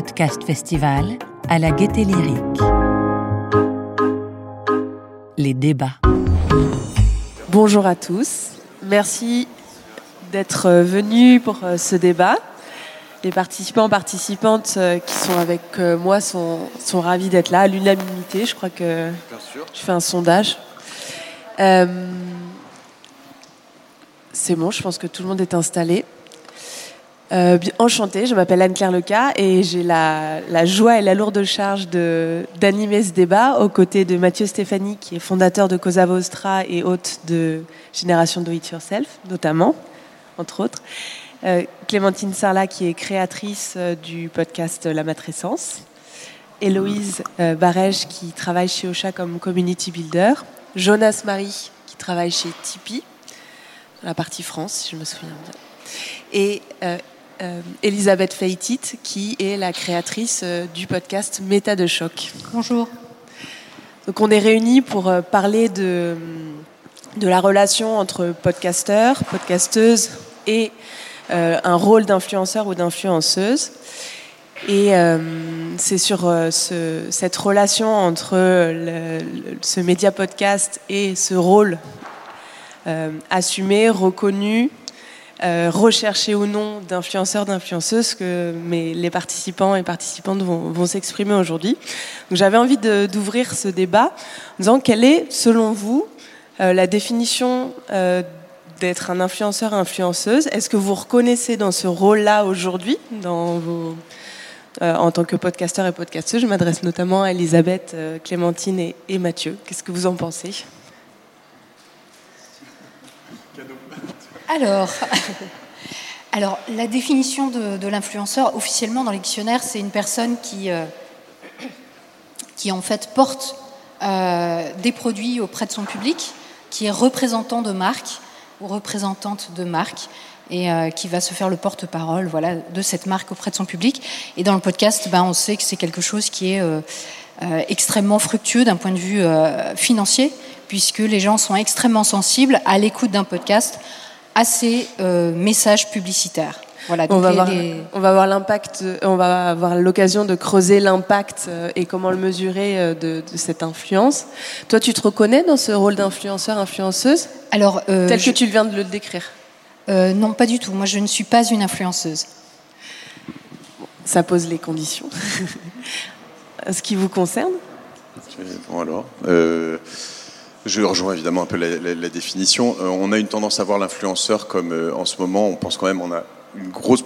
Podcast Festival à la Gaieté Lyrique. Les débats. Bonjour à tous. Merci d'être venus pour euh, ce débat. Les participants participantes euh, qui sont avec euh, moi sont, sont ravis d'être là à l'unanimité. Je crois que je fais un sondage. C'est bon, je pense que tout le monde est installé. Euh, enchantée, je m'appelle Anne-Claire Leca et j'ai la, joie et la lourde charge d'animer ce débat aux côtés de Mathieu Stéphanie, qui est fondateur de Cosa Vostra et hôte de Génération Do It Yourself, notamment, entre autres. Euh, Clémentine Sarla, qui est créatrice euh, du podcast La Matrescence. Héloïse euh, Barège, qui travaille chez Ocha comme community builder. Jonas Marie, qui travaille chez Tipeee, dans la partie France, si je me souviens bien. Et euh, Elisabeth Feitit, qui est la créatrice euh, du podcast Méta de choc. Bonjour. Donc on est réunis pour euh, parler de, de la relation entre podcasteurs, podcasteuses et un rôle d'influenceur ou d'influenceuse. Et c'est sur ce, cette relation entre le, le, ce média podcast et ce rôle assumé, reconnu, euh, recherché ou non d'influenceurs, d'influenceuses que les participants et participantes vont, s'exprimer aujourd'hui. J'avais envie d'ouvrir ce débat en disant quelle est, selon vous, euh, la définition euh, d'être un influenceur, influenceuse? Est-ce que vous reconnaissez dans ce rôle-là aujourd'hui, euh, en tant que podcasteur et podcasteuse? Je m'adresse notamment à Elisabeth, Clémentine et Mathieu. Qu'est-ce que vous en pensez? Alors, la définition de, l'influenceur, officiellement dans le dictionnaire, c'est une personne qui, euh, en fait porte euh, des produits auprès de son public, qui est représentant de marque ou représentante de marque et euh, qui va se faire le porte-parole de cette marque auprès de son public. Et dans le podcast, ben, on sait que c'est quelque chose qui est extrêmement fructueux d'un point de vue financier, puisque les gens sont extrêmement sensibles à l'écoute d'un podcast à ces euh, messages publicitaires. Voilà, on, va les, voir, les... on va voir l'impact, on va avoir l'occasion de creuser l'impact euh, et comment le mesurer euh, de, de, cette influence. Toi, tu te reconnais dans ce rôle d'influenceur, influenceuse? Alors, euh, tel je... que tu viens de le décrire euh, Non, pas du tout. Moi, je ne suis pas une influenceuse. Ça pose les conditions. ce qui vous concerne? Bon alors. Euh... Je rejoins évidemment un peu la, définition. Euh, on a une tendance à voir l'influenceur comme, euh, en ce moment, on pense quand même, on a une grosse.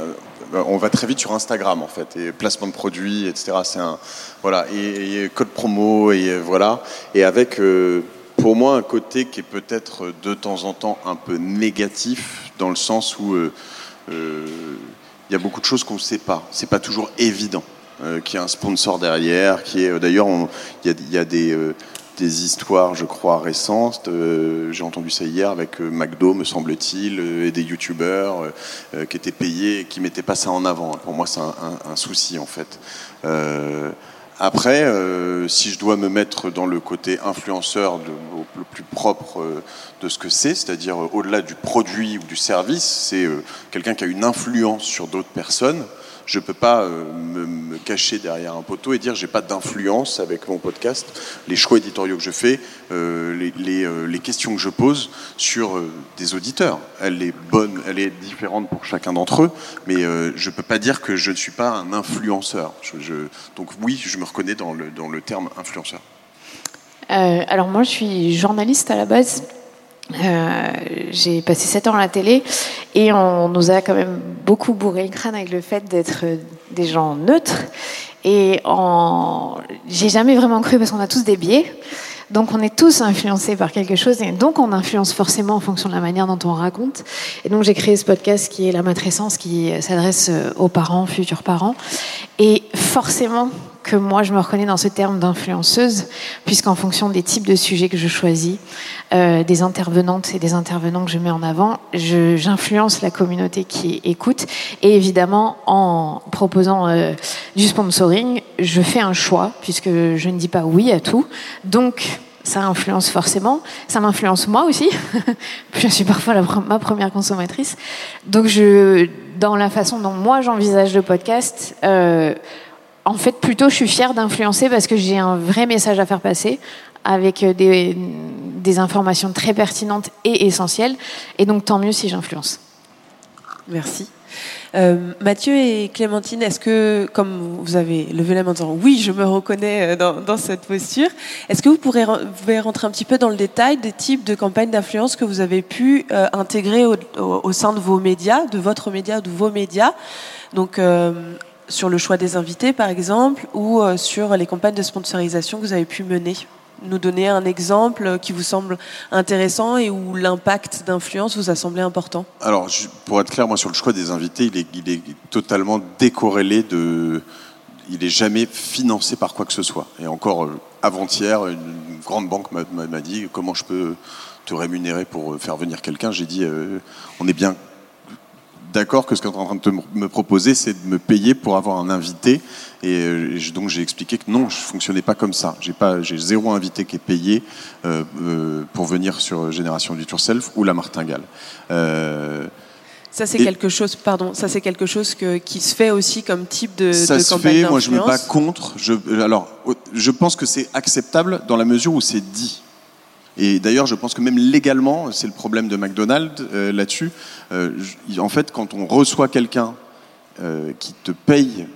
Euh, on va très vite sur Instagram en fait, et placement de produits, etc. C'est un voilà et, code promo et voilà et avec pour moi un côté qui est peut-être de temps en temps un peu négatif dans le sens où il y a beaucoup de choses qu'on ne sait pas. C'est pas toujours évident qu'il y a un sponsor derrière, qui est d'ailleurs il y, a des des histoires, je crois, récentes. Euh, J'ai entendu ça hier avec euh, McDo, me semble-t-il, euh, et des youtubeurs qui étaient payés et qui mettaient pas ça en avant. Pour moi, c'est un, souci, en fait. Après, si je dois me mettre dans le côté influenceur le plus propre de ce que c'est, c'est-à-dire au-delà du produit ou du service, c'est quelqu'un qui a une influence sur d'autres personnes je ne peux pas euh, me, cacher derrière un poteau et dire j'ai pas d'influence avec mon podcast, les choix éditoriaux que je fais, euh, les, euh, les, questions que je pose sur des auditeurs. Elle est bonne, elle est différente pour chacun d'entre eux, mais je ne peux pas dire que je ne suis pas un influenceur. Donc oui, je me reconnais dans le, dans le terme influenceur. Alors moi, je suis journaliste à la base. Euh, j'ai passé 7 ans à la télé et on nous a quand même beaucoup bourré le crâne avec le fait d'être des gens neutres. Et j'ai jamais vraiment cru parce qu'on a tous des biais. Donc on est tous influencés par quelque chose et donc on influence forcément en fonction de la manière dont on raconte. Et donc j'ai créé ce podcast qui est La Matrescence qui s'adresse aux parents, futurs parents. Et forcément que moi je me reconnais dans ce terme d'influenceuse puisqu'en fonction des types de sujets que je choisis, euh, des intervenantes et des intervenants que je mets en avant, j'influence la communauté qui écoute et évidemment en proposant euh, du sponsoring, je fais un choix puisque je ne dis pas oui à tout. Donc ça influence forcément. Ça m'influence moi aussi. je suis parfois ma première consommatrice. Donc je dans la façon dont moi j'envisage le podcast, euh, en fait, plutôt, je suis fière d'influencer parce que j'ai un vrai message à faire passer avec euh, des, informations très pertinentes et essentielles. Et donc, tant mieux si j'influence. Merci. Euh, Mathieu et Clémentine, est-ce que, comme vous avez levé la main en disant oui, je me reconnais euh, dans, cette posture, est-ce que vous, pourrez, vous pouvez rentrer un petit peu dans le détail des types de campagnes d'influence que vous avez pu intégrer au, sein de vos médias, de votre média, de vos médias? Donc, sur le choix des invités, par exemple, ou euh, sur les campagnes de sponsorisation que vous avez pu mener nous donner un exemple qui vous semble intéressant et où l'impact d'influence vous a semblé important Alors, pour être clair, moi, sur le choix des invités, il est, totalement décorrélé de. Il n'est jamais financé par quoi que ce soit. Et encore euh, avant-hier, une grande banque m'a dit comment je peux te rémunérer pour faire venir quelqu'un? J'ai dit euh, on est bien d'accord que ce que tu es en train de te, me proposer, c'est de me payer pour avoir un invité. Et euh, donc j'ai expliqué que non, je fonctionnais pas comme ça. J'ai pas, j'ai zéro invité qui est payé euh, euh, pour venir sur Génération du Yourself ou la Martingale. Ça c'est quelque chose, pardon, ça c'est quelque chose que, qui se fait aussi comme type de, ça de se campagne fait. Moi, je me bats contre. Je, alors, je pense que c'est acceptable dans la mesure où c'est dit. Et d'ailleurs, je pense que même légalement, c'est le problème de McDonald's euh, là-dessus. Euh, en fait, quand on reçoit quelqu'un euh, qui te paye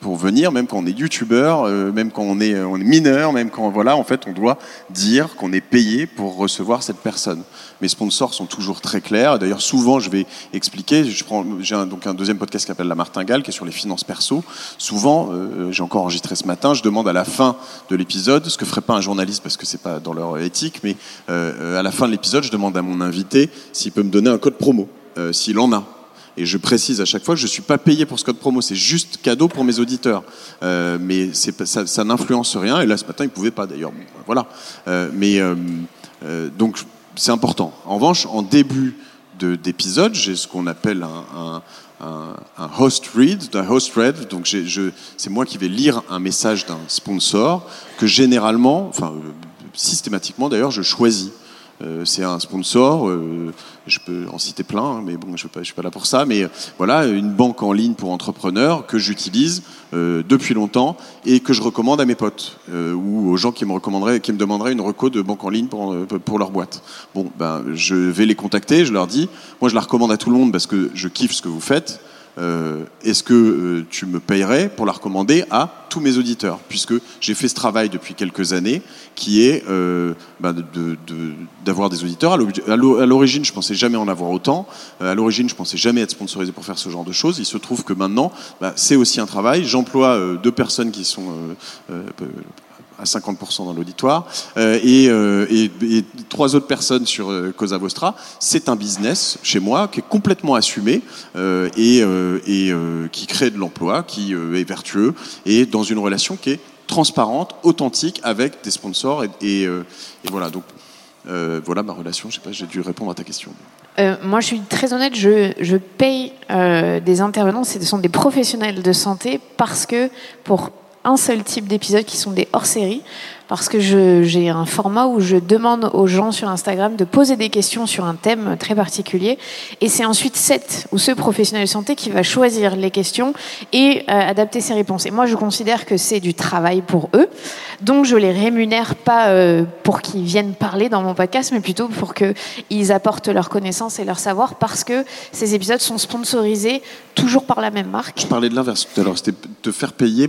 pour venir, même quand on est youtubeur, même quand on est, on est mineur, même quand voilà, en fait, on doit dire qu'on est payé pour recevoir cette personne. Mes sponsors sont toujours très clairs. D'ailleurs, souvent, je vais expliquer. Je prends, j'ai un, donc un deuxième podcast qui s'appelle La Martingale, qui est sur les finances perso. Souvent, euh, j'ai encore enregistré ce matin, je demande à la fin de l'épisode, ce que ferait pas un journaliste parce que c'est pas dans leur éthique, mais euh, à la fin de l'épisode, je demande à mon invité s'il peut me donner un code promo, euh, s'il en a. Et je précise à chaque fois que je ne suis pas payé pour ce code promo, c'est juste cadeau pour mes auditeurs. Euh, mais ça, n'influence rien. Et là, ce matin, ils ne pouvaient pas d'ailleurs. Voilà. Euh, mais euh, euh, donc, c'est important. En revanche, en début de- d'épisode, j'ai ce qu'on appelle un, un- un- host read, un host read. Donc, c'est moi qui vais lire un message d'un sponsor que généralement, enfin euh, systématiquement d'ailleurs, je choisis. Euh, c'est un sponsor, euh, je peux en citer plein, hein, mais bon, je ne suis pas là pour ça. Mais euh, voilà, une banque en ligne pour entrepreneurs que j'utilise depuis longtemps et que je recommande à mes potes ou aux gens qui me recommanderaient, qui me demanderaient une reco de banque en ligne pour, pour leur boîte. Bon, ben, je vais les contacter, je leur dis, moi je la recommande à tout le monde parce que je kiffe ce que vous faites. Euh, Est-ce que euh, tu me payerais pour la recommander à tous mes auditeurs? Puisque j'ai fait ce travail depuis quelques années, qui est euh, de- d'avoir des auditeurs. À l'origine, je pensais jamais en avoir autant. À l'origine, je pensais jamais être sponsorisé pour faire ce genre de choses. Il se trouve que maintenant, ben, c'est aussi un travail. J'emploie deux personnes qui sont à 50% dans l'auditoire, euh, et, euh, et, trois autres personnes sur euh, Cosa Vostra. C'est un business chez moi qui est complètement assumé euh, et, qui crée de l'emploi, qui est vertueux et dans une relation qui est transparente, authentique avec des sponsors et, voilà donc. voilà ma relation. Je sais pas, j'ai dû répondre à ta question. Moi, je suis très honnête, je, paye des intervenants, ce sont des professionnels de santé, parce que pour un seul type d'épisodes qui sont des hors-série, parce que j'ai un format où je demande aux gens sur Instagram de poser des questions sur un thème très particulier, et c'est ensuite cette ou ce professionnel de santé qui va choisir les questions et euh, adapter ses réponses. Et moi, je considère que c'est du travail pour eux, donc je les rémunère pas euh, pour qu'ils viennent parler dans mon podcast, mais plutôt pour qu'ils apportent leurs connaissances et leur savoir, parce que ces épisodes sont sponsorisés toujours par la même marque. Je parlais de l'inverse tout à l'heure. C'était te faire payer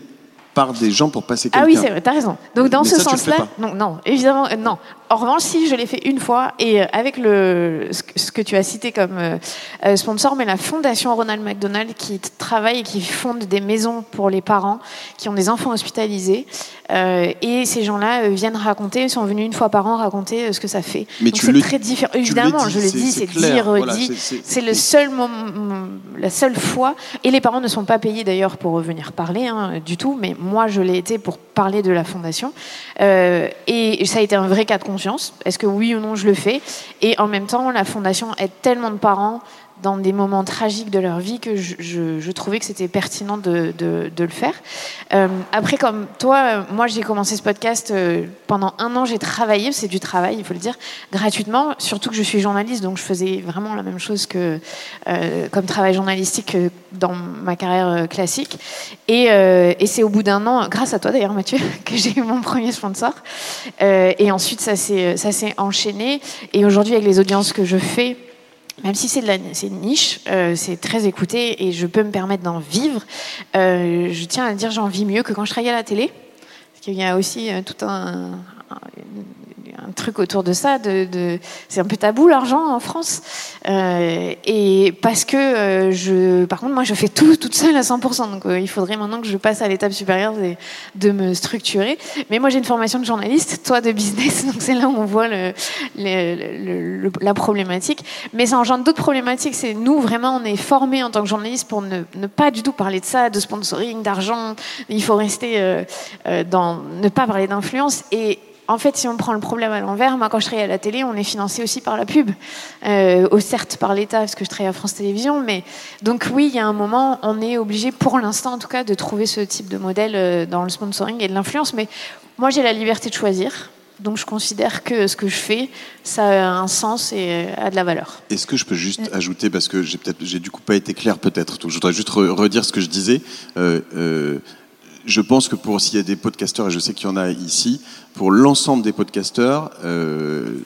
par des gens pour passer Ah oui, c'est vrai, t'as raison. Donc dans Mais ce sens-là, non, non, évidemment, euh, non. En revanche, si je l'ai fait une fois et euh, avec le ce que, tu as cité comme euh, euh, sponsor, mais la fondation Ronald McDonald qui travaille et qui fonde des maisons pour les parents qui ont des enfants hospitalisés, et ces gens-là viennent raconter, sont venus une fois par an raconter ce que ça fait. Mais Donc tu c'est très différent. Évidemment, dis, je le dis, c'est dit, redit. c'est- le seul moment, la seule fois, et les parents ne sont pas payés d'ailleurs pour venir parler hein, du tout, mais moi je l'ai été pour parler de la fondation. Euh, et ça a été un vrai cas de Est-ce que oui ou non je le fais? Et en même temps, la fondation aide tellement de parents dans des moments tragiques de leur vie que je, trouvais que c'était pertinent de, le faire. Euh, après, comme toi, euh, moi j'ai commencé ce podcast euh, pendant un an, j'ai travaillé, c'est du travail, il faut le dire, gratuitement, surtout que je suis journaliste, donc je faisais vraiment la même chose que comme travail journalistique dans ma carrière classique. Et c'est au bout d'un an, grâce à toi d'ailleurs Mathieu, que j'ai eu mon premier sponsor. et ensuite ça s'est enchaîné. Et aujourd'hui avec les audiences que je fais, même si c'est une niche, euh, c'est très écouté et je peux me permettre d'en vivre. Euh, je tiens à dire, j'en vis mieux que quand je travaillais à la télé. Parce qu'il y a aussi euh, tout un, un truc autour de ça. C'est un peu tabou l'argent en France. Euh, et parce que euh, je, par contre, moi, je fais tout toute seule à 100%. Donc, euh, il faudrait maintenant que je passe à l'étape supérieure de, me structurer. Mais moi, j'ai une formation de journaliste, toi de business. Donc, c'est là où on voit la problématique. Mais ça engendre d'autres problématiques. C'est nous, vraiment, on est formés en tant que journaliste pour ne, ne, pas du tout parler de ça, de sponsoring, d'argent. Il faut rester dans, ne pas parler d'influence. Et en fait, si on prend le problème à l'envers, moi, quand je travaille à la télé, on est financé aussi par la pub, euh, certes par l'État, parce que je travaille à France Télévisions, mais donc oui, il y a un moment, on est obligé, pour l'instant en tout cas, de trouver ce type de modèle euh, dans le sponsoring et de l'influence. Mais moi, j'ai la liberté de choisir. Donc je considère que ce que je fais, ça a un sens et a de la valeur. Est-ce que je peux juste ouais. ajouter, parce que j'ai peut-être, j'ai du coup pas été clair peut-être, je voudrais juste redire ce que je disais. Euh, euh, je pense que pour s'il y a des podcasteurs, et je sais qu'il y en a ici, pour l'ensemble des podcasteurs, euh,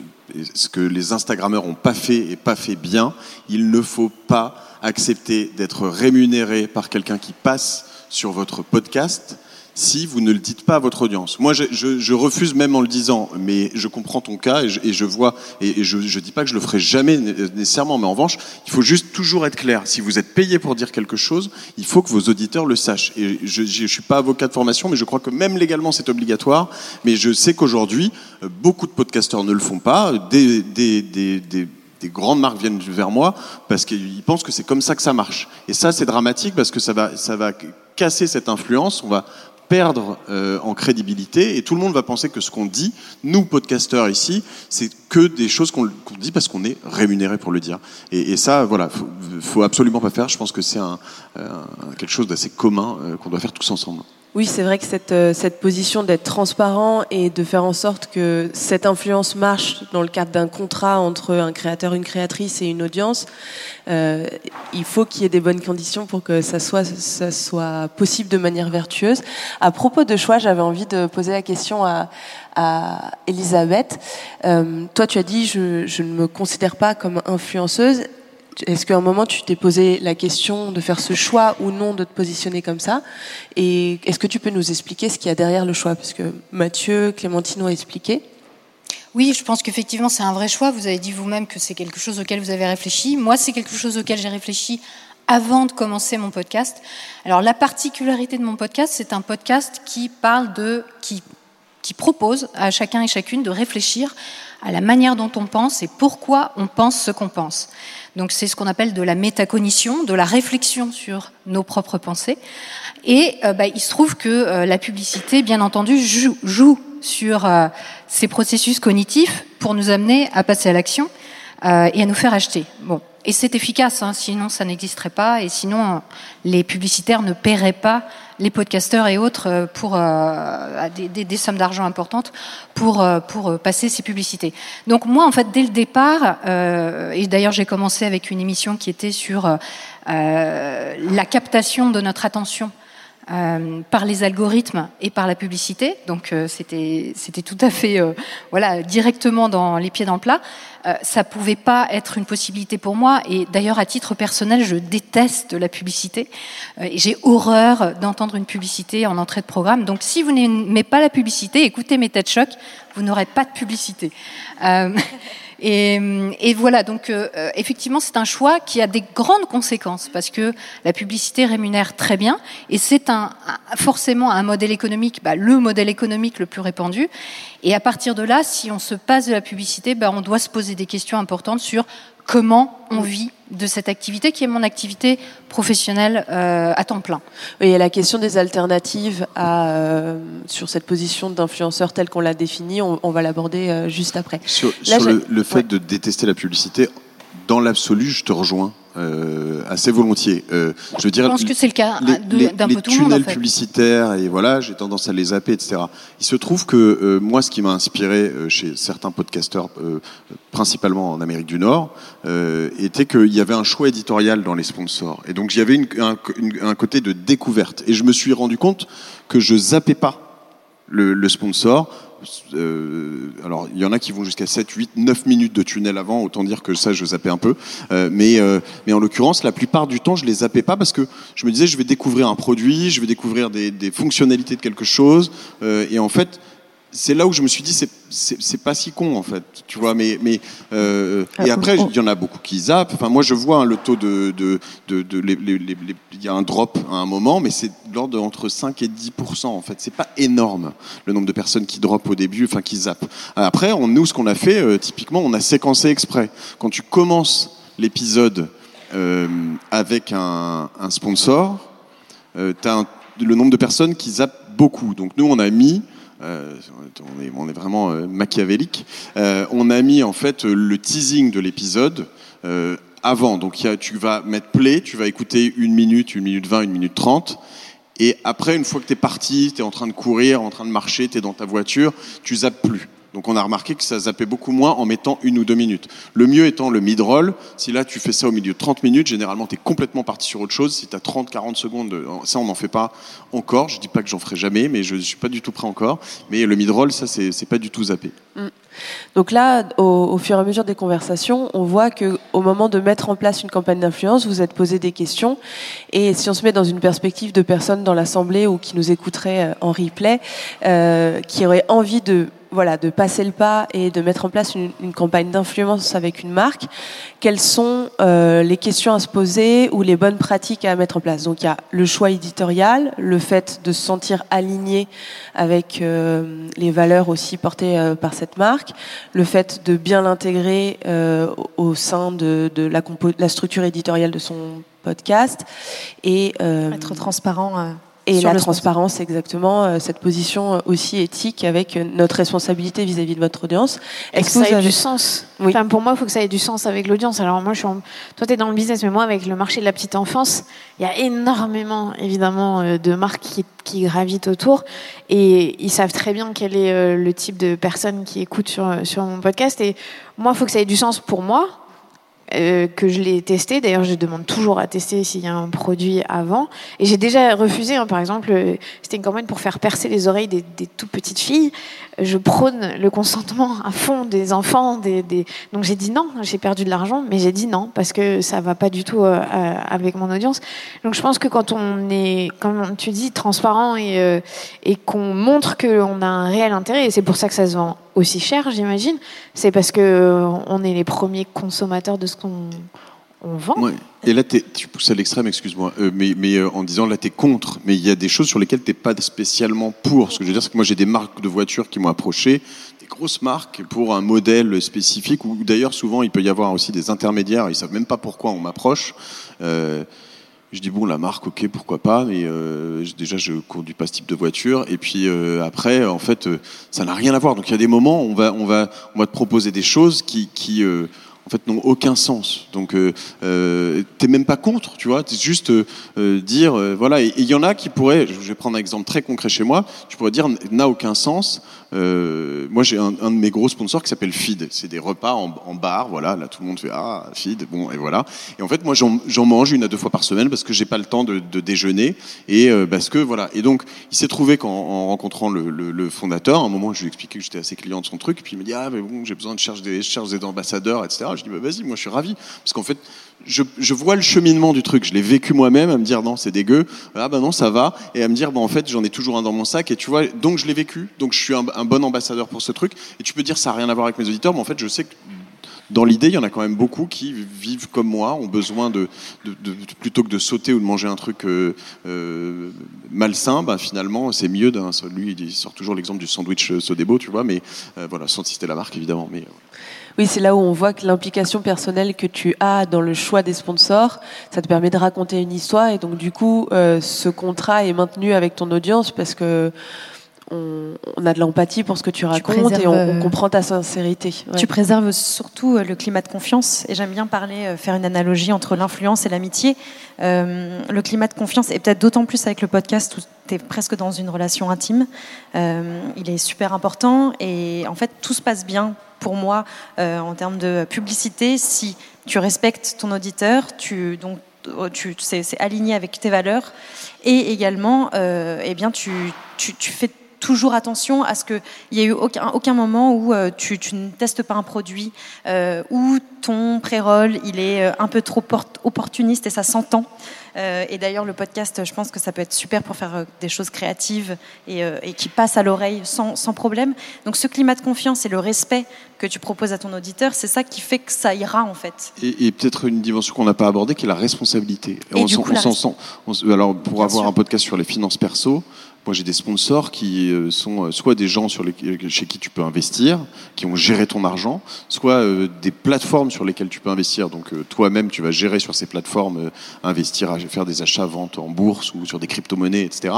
ce que les Instagrammeurs n'ont pas fait et pas fait bien, il ne faut pas accepter d'être rémunéré par quelqu'un qui passe sur votre podcast si vous ne le dites pas à votre audience. Moi, je, refuse même en le disant, mais je comprends ton cas et je, vois, et, je ne dis pas que je le ferai jamais nécessairement, mais en revanche, il faut juste toujours être clair. Si vous êtes payé pour dire quelque chose, il faut que vos auditeurs le sachent. Et je ne suis pas avocat de formation, mais je crois que même légalement, c'est obligatoire. Mais je sais qu'aujourd'hui, beaucoup de podcasteurs ne le font pas. Des des grandes marques viennent vers moi parce qu'ils pensent que c'est comme ça que ça marche. Et ça, c'est dramatique parce que ça va, ça va casser cette influence. On va perdre euh, en crédibilité et tout le monde va penser que ce qu'on dit, nous podcasteurs ici, c'est que des choses qu'on qu dit parce qu'on est rémunéré pour le dire. Et, et ça, voilà, faut, faut absolument pas faire. Je pense que c'est un, euh, quelque chose d'assez commun euh, qu'on doit faire tous ensemble. Oui, c'est vrai que cette, euh, cette position d'être transparent et de faire en sorte que cette influence marche dans le cadre d'un contrat entre un créateur, une créatrice et une audience, euh, il faut qu'il y ait des bonnes conditions pour que ça soit, ça soit possible de manière vertueuse. À propos de choix, j'avais envie de poser la question à, à Elisabeth. Euh, toi, tu as dit, je, je ne me considère pas comme influenceuse. Est-ce qu'à un moment tu t'es posé la question de faire ce choix ou non de te positionner comme ça Et est-ce que tu peux nous expliquer ce qu'il y a derrière le choix? Parce que Mathieu, Clémentine ont expliqué. Oui, je pense qu'effectivement c'est un vrai choix. Vous avez dit vous-même que c'est quelque chose auquel vous avez réfléchi. Moi, c'est quelque chose auquel j'ai réfléchi avant de commencer mon podcast. Alors la particularité de mon podcast, c'est un podcast qui parle de qui? Qui propose à chacun et chacune de réfléchir à la manière dont on pense et pourquoi on pense ce qu'on pense. Donc c'est ce qu'on appelle de la métacognition, de la réflexion sur nos propres pensées. Et euh, bah, il se trouve que euh, la publicité, bien entendu, joue, joue sur euh, ces processus cognitifs pour nous amener à passer à l'action et à nous faire acheter. Bon. Et c'est efficace, hein, sinon ça n'existerait pas, et sinon les publicitaires ne paieraient pas les podcasteurs et autres pour euh, des, sommes d'argent importantes pour euh, passer ces publicités. Donc moi, en fait, dès le départ, euh, et d'ailleurs j'ai commencé avec une émission qui était sur euh, la captation de notre attention euh, par les algorithmes et par la publicité. Donc euh, c'était tout à fait euh, voilà directement dans les pieds dans le plat. Euh, ça pouvait pas être une possibilité pour moi. Et d'ailleurs à titre personnel, je déteste la publicité. Euh, J'ai horreur d'entendre une publicité en entrée de programme. Donc si vous n'aimez pas la publicité, écoutez mes têtes chocs, vous n'aurez pas de publicité. Euh, et, et, voilà, donc euh, effectivement, c'est un choix qui a des grandes conséquences parce que la publicité rémunère très bien et c'est un, forcément un modèle économique, bah, le modèle économique le plus répandu. Et à partir de là, si on se passe de la publicité, bah, on doit se poser des questions importantes sur comment on vit de cette activité qui est mon activité professionnelle euh, à temps plein. Oui, il y a la question des alternatives à, euh, sur cette position d'influenceur telle qu'on l'a définie, on, on va l'aborder euh, juste après. Sur, Là, sur le, le, fait ouais. de détester la publicité, dans l'absolu, je te rejoins euh, assez volontiers. Euh, je veux dire, Je pense que c'est le cas les, les- d'un les peu tout le monde, en tunnels publicitaires et voilà, j'ai tendance à les zapper, etc. Il se trouve que euh, moi, ce qui m'a inspiré chez certains podcasteurs, principalement en Amérique du Nord, était qu'il y avait un choix éditorial dans les sponsors. Et donc, il y avait une- un, un côté de découverte. Et je me suis rendu compte que je zappais pas le, le sponsor. Euh, alors, il y en a qui vont jusqu'à 7, 8, 9 minutes de tunnel avant, autant dire que ça, je zappais un peu. Euh, mais, euh, mais en l'occurrence, la plupart du temps, je les zappais pas parce que je me disais, je vais découvrir un produit, je vais découvrir des, des fonctionnalités de quelque chose. Et en fait, c'est là où je me suis dit, c'est- pas si con, en fait. Tu vois, mais. mais euh, et Ah, après, il y en a beaucoup qui zappent. Enfin, moi, je vois hein, le taux de. de, de, de- les- les- les- les- il y a un drop à un moment, mais c'est de l'ordre de entre 5 et 10% en fait. C'est pas énorme le nombre de personnes qui drop au début, enfin qui zappent. Après, on, nous, ce qu'on a fait, euh, typiquement, on a séquencé exprès. Quand tu commences l'épisode euh, avec un, un sponsor, tu as le nombre de personnes qui zappent beaucoup. Donc nous, on a mis, euh, on, est, vraiment euh, machiavélique, euh, on a mis en fait le teasing de l'épisode avant. Donc tu vas mettre play, tu vas écouter une minute, une minute vingt, une minute trente. Et après, une fois que tu es parti, tu es en train de courir, en train de marcher, tu es dans ta voiture, tu zappes plus. Donc on a remarqué que ça zappait beaucoup moins en mettant une ou deux minutes. Le mieux étant le mid-roll. Si là tu fais ça au milieu de 30 minutes, généralement tu es complètement parti sur autre chose. Si tu as 30-40 secondes, de- ça on n'en fait pas encore. Je dis pas que j'en ferai jamais, mais je suis pas du tout prêt encore. Mais le mid-roll, ça c'est pas du tout zappé. Donc là, au, fur et à mesure des conversations, on voit que au moment de mettre en place une campagne d'influence, vous êtes posé des questions. Et si on se met dans une perspective de personnes dans l'assemblée ou qui nous écouteraient euh, en replay, euh, qui auraient envie de voilà de passer le pas et de mettre en place une, campagne d'influence avec une marque, quelles sont euh, les questions à se poser ou les bonnes pratiques à mettre en place? Donc il y a le choix éditorial, le fait de se sentir aligné avec les valeurs aussi portées par cette marque, le fait de bien l'intégrer euh, au, sein de, la, structure éditoriale de son podcast et euh, Être transparent. Et sur la transparence, exactement, euh, cette position euh, aussi éthique avec euh, notre responsabilité vis-à-vis de votre audience. Que Est-ce ça que ait avez... du sens. Oui. Enfin, pour moi, il faut que ça ait du sens avec l'audience. Alors moi, je suis en- toi, tu es dans le business, mais moi, avec le marché de la petite enfance, il y a énormément, évidemment, de marques qui, qui gravitent autour. Et ils savent très bien quel est le type de personnes qui écoutent sur, sur mon podcast. Et moi, il faut que ça ait du sens pour moi. Euh, que je l'ai testé. D'ailleurs, je demande toujours à tester s'il y a un produit avant. Et j'ai déjà refusé, hein, par exemple, euh, c'était une campagne pour faire percer les oreilles des, tout petites filles. Je prône le consentement à fond des enfants. Donc j'ai dit non, j'ai perdu de l'argent, mais j'ai dit non parce que ça va pas du tout euh, euh, avec mon audience. Donc je pense que quand on est, comme tu dis, transparent et, euh, et qu'on montre qu'on a un réel intérêt, et c'est pour ça que ça se vend aussi cher, j'imagine, c'est parce que euh, on est les premiers consommateurs de ce qu'on on vend. Et là, tu pousses à l'extrême, excuse-moi, euh, mais, euh, en disant là, tu es contre, mais il y a des choses sur lesquelles tu pas spécialement pour. Ce que je veux dire, c'est que moi, j'ai des marques de voitures qui m'ont approché, des grosses marques pour un modèle spécifique, ou d'ailleurs, souvent, il peut y avoir aussi des intermédiaires, ils savent même pas pourquoi on m'approche. Je dis bon la marque ok pourquoi pas mais euh, déjà je conduis pas ce type de voiture et puis euh, après en fait euh, ça n'a rien à voir. Donc il y a des moments où on va on va on va te proposer des choses qui qui euh, en fait n'ont aucun sens. Donc euh, euh, t'es même pas contre tu vois t'es juste euh, euh, dire voilà et il y en a qui pourraient je vais prendre un exemple très concret chez moi tu pourrais dire n'a aucun sens moi j'ai un, de mes gros sponsors qui s'appelle Feed. C'est des repas en, bar voilà là tout le monde fait ah Feed bon et voilà. Et en fait moi j'en mange une à deux fois par semaine parce que j'ai pas le temps de, déjeuner et parce que voilà. Et donc il s'est trouvé qu'en en rencontrant le, fondateur à un moment je lui ai expliqué que j'étais assez client de son truc et puis il me dit ah mais bon j'ai besoin de chercher des des ambassadeurs etc je dis bah vas-y moi je suis ravi. Parce qu'en fait je, je vois le cheminement du truc. Je l'ai vécu moi-même à me dire non c'est dégueu. Ah bah non ça va. Et à me dire bah en fait j'en ai toujours un dans mon sac. Et tu vois donc je l'ai vécu. Donc je suis un, bon ambassadeur pour ce truc. Et tu peux dire ça a rien à voir avec mes auditeurs mais en fait je sais que dans l'idée, il y en a quand même beaucoup qui vivent comme moi, ont besoin de, de, plutôt que de sauter ou de manger un truc euh, euh, malsain, bah, finalement, c'est mieux. Lui, il sort toujours l'exemple du sandwich euh, Sodebo, tu vois, mais voilà, sans citer la marque évidemment. Mais Oui, c'est là où on voit que l'implication personnelle que tu as dans le choix des sponsors, ça te permet de raconter une histoire et donc du coup, euh, ce contrat est maintenu avec ton audience parce que on, on a de l'empathie pour ce que tu racontes et on, euh, on comprend ta sincérité. Ouais. Tu préserves surtout euh, le climat de confiance. Et j'aime bien parler, faire une analogie entre l'influence et l'amitié. Euh, le climat de confiance, et peut-être d'autant plus avec le podcast où tu es presque dans une relation intime, euh, il est super important. Et en fait, tout se passe bien pour moi euh, en termes de publicité si tu respectes ton auditeur, tu, donc, tu, c'est, aligné avec tes valeurs. Et également, euh, eh bien, tu, tu, tu fais toujours attention à ce qu'il n'y ait eu aucun, aucun moment où euh, tu, tu ne testes pas un produit, euh, où ton pré-roll il est euh, un peu trop port- opportuniste et ça s'entend. Euh, et d'ailleurs, le podcast, je pense que ça peut être super pour faire euh, des choses créatives et, euh, et qui passent à l'oreille sans, sans problème. Donc, ce climat de confiance et le respect que tu proposes à ton auditeur, c'est ça qui fait que ça ira en fait. Et, et peut-être une dimension qu'on n'a pas abordée, qui est la responsabilité. Et on s'en- sent. alors, pour Bien avoir sûr. un podcast sur les finances perso, moi j'ai des sponsors qui sont soit des gens sur les, chez qui tu peux investir, qui ont géré ton argent, soit des plateformes sur lesquelles tu peux investir. Donc toi-même, tu vas gérer sur ces plateformes, euh, investir, à faire des achats, ventes en bourse ou sur des crypto-monnaies, etc.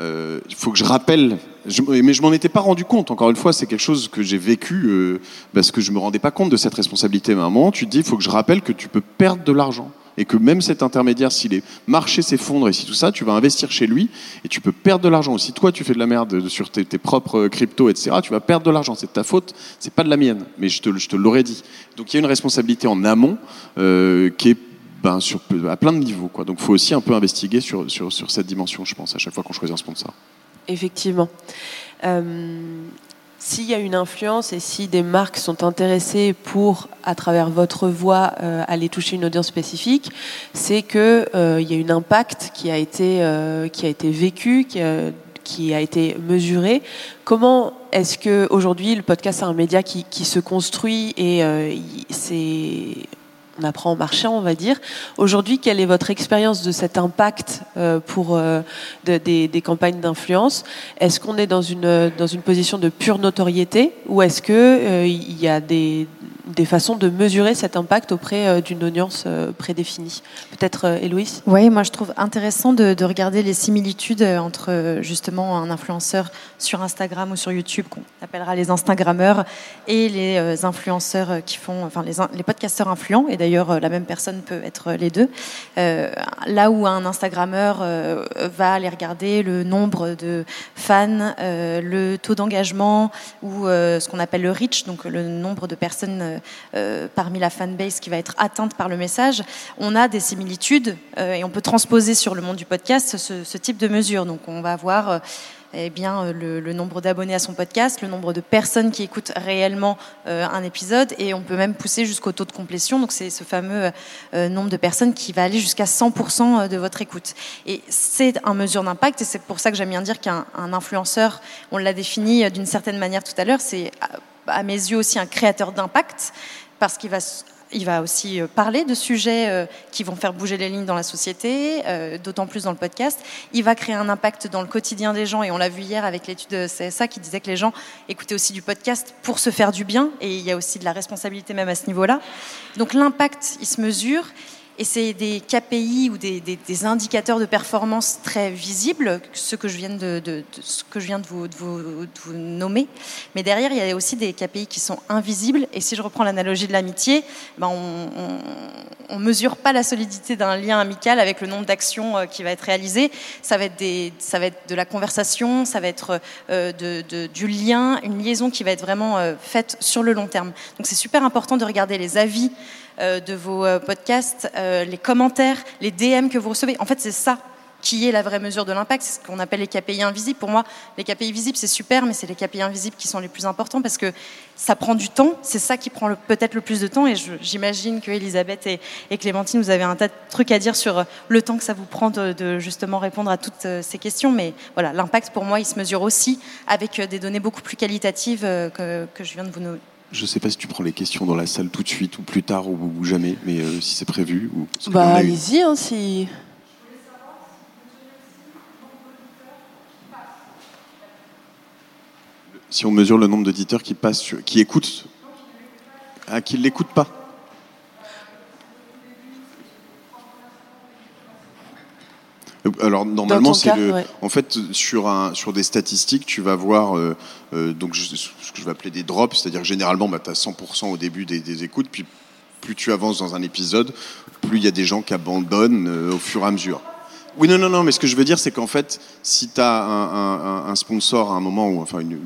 Euh, Il faut que je rappelle, je- mais je m'en étais pas rendu compte. Encore une fois, c'est quelque chose que j'ai vécu euh, parce que je me rendais pas compte de cette responsabilité. Mais à un moment, tu te dis, il faut que je rappelle que tu peux perdre de l'argent et que même cet intermédiaire, si les marchés s'effondrent et si tout ça, tu vas investir chez lui et tu peux perdre de l'argent. Si toi, tu fais de la merde sur tes, tes propres cryptos, etc., tu vas perdre de l'argent. C'est de ta faute, c'est pas de la mienne. Mais je te, je l'aurais dit. Donc il y a une responsabilité en amont euh, qui est ben, sur, à plein de niveaux. Quoi. Donc il faut aussi un peu investiguer sur, cette dimension, je pense, à chaque fois qu'on choisit un sponsor. Effectivement. Euh, S'il y a une influence et si des marques sont intéressées pour, à travers votre voix, euh, aller toucher une audience spécifique, c'est qu'il euh, y a un impact qui a été, euh, qui a été vécu, qui a, été mesuré. Comment est-ce que aujourd'hui le podcast est un média qui, se construit et c'est on apprend en marchant, on va dire. Aujourd'hui, quelle est votre expérience de cet impact euh, pour euh, de- des, campagnes d'influence? Est-ce qu'on est dans une, dans une position de pure notoriété ou est-ce euh, il y a des, des façons de mesurer cet impact auprès euh, d'une audience euh, prédéfinie Peut-être euh, Héloïse? Oui, moi je trouve intéressant de, de regarder les similitudes entre justement un influenceur sur Instagram ou sur YouTube qu'on appellera les Instagrammeurs et les influenceurs qui font, enfin les, les podcasteurs influents. Et d'ailleurs, la même personne peut être les deux. Là où un Instagrammeur va aller regarder le nombre de fans, le taux d'engagement ou ce qu'on appelle le reach, donc le nombre de personnes euh, euh, parmi la fanbase qui va être atteinte par le message, on a des similitudes euh, et on peut transposer sur le monde du podcast ce, type de mesure. Donc on va avoir eh bien, le, nombre d'abonnés à son podcast, le nombre de personnes qui écoutent réellement un épisode, et on peut même pousser jusqu'au taux de complétion. Donc c'est ce fameux nombre de personnes qui va aller jusqu'à 100% de votre écoute. Et c'est un mesure d'impact, et c'est pour ça que j'aime bien dire qu'un un influenceur, on l'a défini d'une certaine manière tout à l'heure, c'est à- mes yeux aussi un créateur d'impact, parce qu'il va il va aussi euh, parler de sujets euh, qui vont faire bouger les lignes dans la société, euh, d'autant plus dans le podcast. Il va créer un impact dans le quotidien des gens, et on l'a vu hier avec l'étude de CSA qui disait que les gens écoutaient aussi du podcast pour se faire du bien, et il y a aussi de la responsabilité même à ce niveau-là. Donc l'impact, il se mesure. Et c'est des KPI ou des, indicateurs de performance très visibles, ceux que je viens de, ce que je viens de vous, nommer. Mais derrière, il y a aussi des KPI qui sont invisibles. Et si je reprends l'analogie de l'amitié, ben on ne mesure pas la solidité d'un lien amical avec le nombre d'actions euh, qui va être réalisé. Ça va être, de la conversation, ça va être euh, du lien, une liaison qui va être vraiment euh, faite sur le long terme. Donc c'est super important de regarder les avis de vos euh, podcasts, euh, les commentaires, les DM que vous recevez. En fait, c'est ça qui est la vraie mesure de l'impact. C'est ce qu'on appelle les KPI invisibles. Pour moi, les KPI visibles, c'est super, mais c'est les KPI invisibles qui sont les plus importants parce que ça prend du temps. C'est ça qui prend peut-être le plus de temps. Et j'imagine que Elisabeth et, Clémentine, vous avez un tas de trucs à dire sur euh, le temps que ça vous prend de, justement répondre à toutes euh, ces questions. Mais voilà, l'impact, pour moi, il se mesure aussi avec euh, des données beaucoup plus qualitatives euh, que, que je viens de vous Je sais pas si tu prends les questions dans la salle tout de suite ou plus tard ou, ou jamais, mais euh, si c'est prévu. Ou, Bah allez-y, hein, si... Si on mesure le nombre d'auditeurs qui passent, sur- qui écoutent, ah, qui l'écoutent pas. Alors normalement, c'est cas, le. ouais. En fait, sur un sur des statistiques, tu vas voir euh, euh, donc je- ce que je vais appeler des drops, c'est-à-dire que généralement, bah, tu as 100% au début des, des écoutes, puis plus tu avances dans un épisode, plus il y a des gens qui abandonnent euh, au fur et à mesure. Oui, non, non, non, mais ce que je veux dire, c'est qu'en fait, si tu as un, un- un sponsor à un moment, ou enfin une,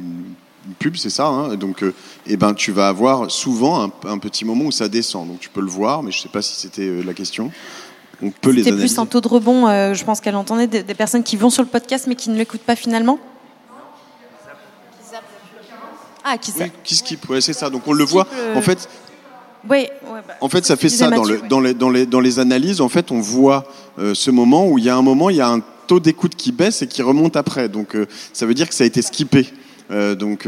pub, c'est ça, hein, donc euh, eh ben, tu vas avoir souvent un, un petit moment où ça descend. Donc tu peux le voir, mais je sais pas si c'était euh, la question. On peut les C'était analyser. plus un taux de rebond, euh, je pense qu'elle entendait des, des personnes qui vont sur le podcast mais qui ne l'écoutent pas finalement. Ah, qui Oui, qui skip, ouais, c'est ça. Donc on le voit. En fait, Oui, ouais, bah, en fait, ça fait ça dans, Mathieu, le, ouais. dans, les, dans, les, dans les analyses. En fait, on voit euh, ce moment où il y a un moment, il y a un taux d'écoute qui baisse et qui remonte après. Donc euh, ça veut dire que ça a été skippé. Euh, donc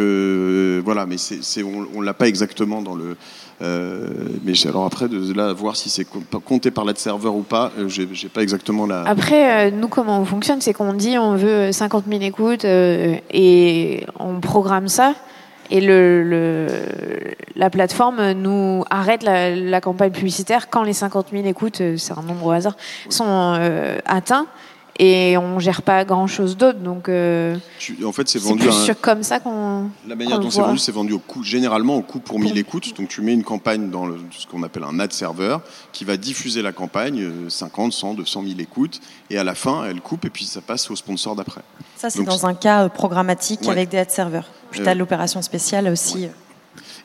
voilà, mais on, on l'a pas exactement dans le. Euh, mais alors après, de là voir si c'est co- compté par l'ad-serveur ou pas, euh, j'ai, pas exactement la. Après, euh, nous, comment on fonctionne, c'est qu'on dit on veut 50 000 écoutes et on programme ça. Et le, la plateforme nous arrête la, campagne publicitaire quand les 50 000 écoutes, c'est un nombre au hasard, sont atteints. Et on gère pas grand chose d'autre. Donc, euh, en fait, c'est vendu plus un- comme ça qu'on. La manière dont c'est vendu, c'est vendu au coût, généralement au coût pour 1000 écoutes. Donc tu mets une campagne dans le- ce qu'on appelle un ad serveur qui va diffuser la campagne, euh, 50, 100, 200 000 écoutes. Et à la fin, elle coupe et puis ça passe au sponsor d'après. Ça, c'est dans un cas euh, programmatique Ouais. avec des ad serveurs. Puis Euh, tu as l'opération spéciale aussi. euh.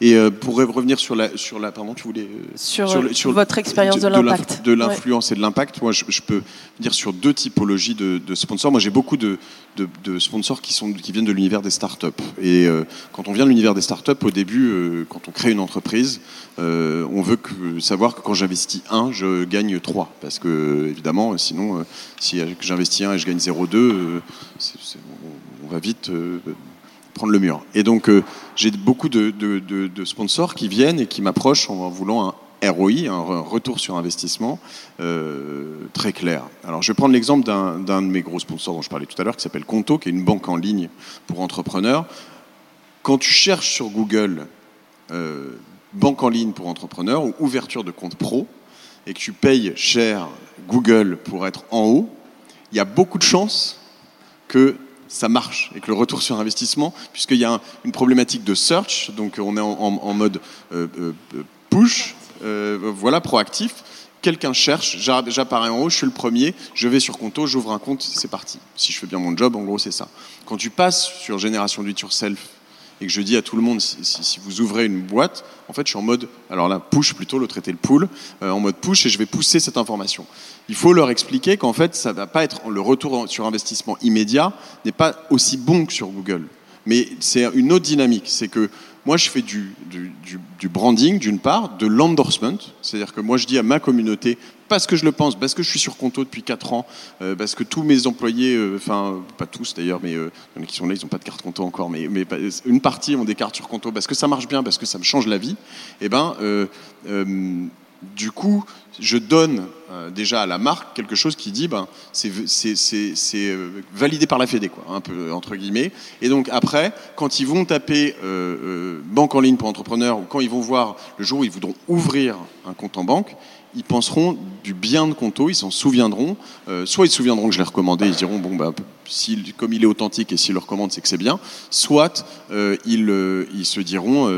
Et euh, pour revenir sur la, sur la, pardon, tu voulais euh, Sur, votre expérience de l'impact. de l'influence et de l'impact. Moi, je, je peux dire sur deux typologies de, de sponsors. Moi, j'ai beaucoup de, de- de sponsors qui sont qui viennent de l'univers des startups. Et euh, quand on vient de l'univers des startups, au début, euh, quand on crée une entreprise, euh, on veut que, savoir que quand j'investis un, je gagne trois, parce que évidemment, sinon, si j'investis un et je gagne 0,2, euh, c'est- c'est- on, on va vite. Prendre le mur. Et donc, euh, j'ai beaucoup de, sponsors qui viennent et qui m'approchent en voulant un ROI, un re- retour sur investissement euh, très clair. Alors, je vais prendre l'exemple d'un d'un de mes gros sponsors dont je parlais tout à l'heure, qui s'appelle Conto, qui est une banque en ligne pour entrepreneurs. Quand tu cherches sur Google euh, banque en ligne pour entrepreneurs ou ouverture de compte pro, et que tu payes cher Google pour être en haut, il y a beaucoup de chances que ça marche et que le retour sur investissement, puisqu'il y a un- une problématique de search, donc on est en, mode euh, euh, push, euh, voilà, proactif. Quelqu'un cherche, j'a- j'apparais en haut, je suis le premier, je vais sur Conto, j'ouvre un compte, c'est parti. Si je fais bien mon job, en gros, c'est ça. Quand tu passes sur Génération It Yourself et que je dis à tout le monde, si, vous ouvrez une boîte, en fait, je suis en mode, alors là, push plutôt, le traité le pull, euh, en mode push et je vais pousser cette information. Il faut leur expliquer qu'en fait, ça va pas être le retour sur investissement immédiat n'est pas aussi bon que sur Google. Mais c'est une autre dynamique. C'est que moi, je fais du, branding, d'une part, de l'endorsement. C'est-à-dire que moi, je dis à ma communauté, parce que je le pense, parce que je suis sur Conto depuis 4 ans, euh, parce que tous mes employés, euh, enfin, pas tous d'ailleurs, mais euh, qui sont là, ils n'ont pas de carte Conto encore, mais, une partie ont des cartes sur Conto parce que ça marche bien, parce que ça me change la vie. Et ben, euh, euh, du coup, je donne euh, déjà à la marque quelque chose qui dit, ben, c'est euh, validé par la Fédé, quoi, un peu entre guillemets. Et donc après, quand ils vont taper euh, banque en ligne pour entrepreneurs ou quand ils vont voir le jour où ils voudront ouvrir un compte en banque, ils penseront du bien de Conto, ils s'en souviendront. Soit ils se souviendront que je l'ai recommandé, ils diront bon bah s'il- comme il est authentique et s'il le recommande, c'est que c'est bien. Soit ils, ils se diront,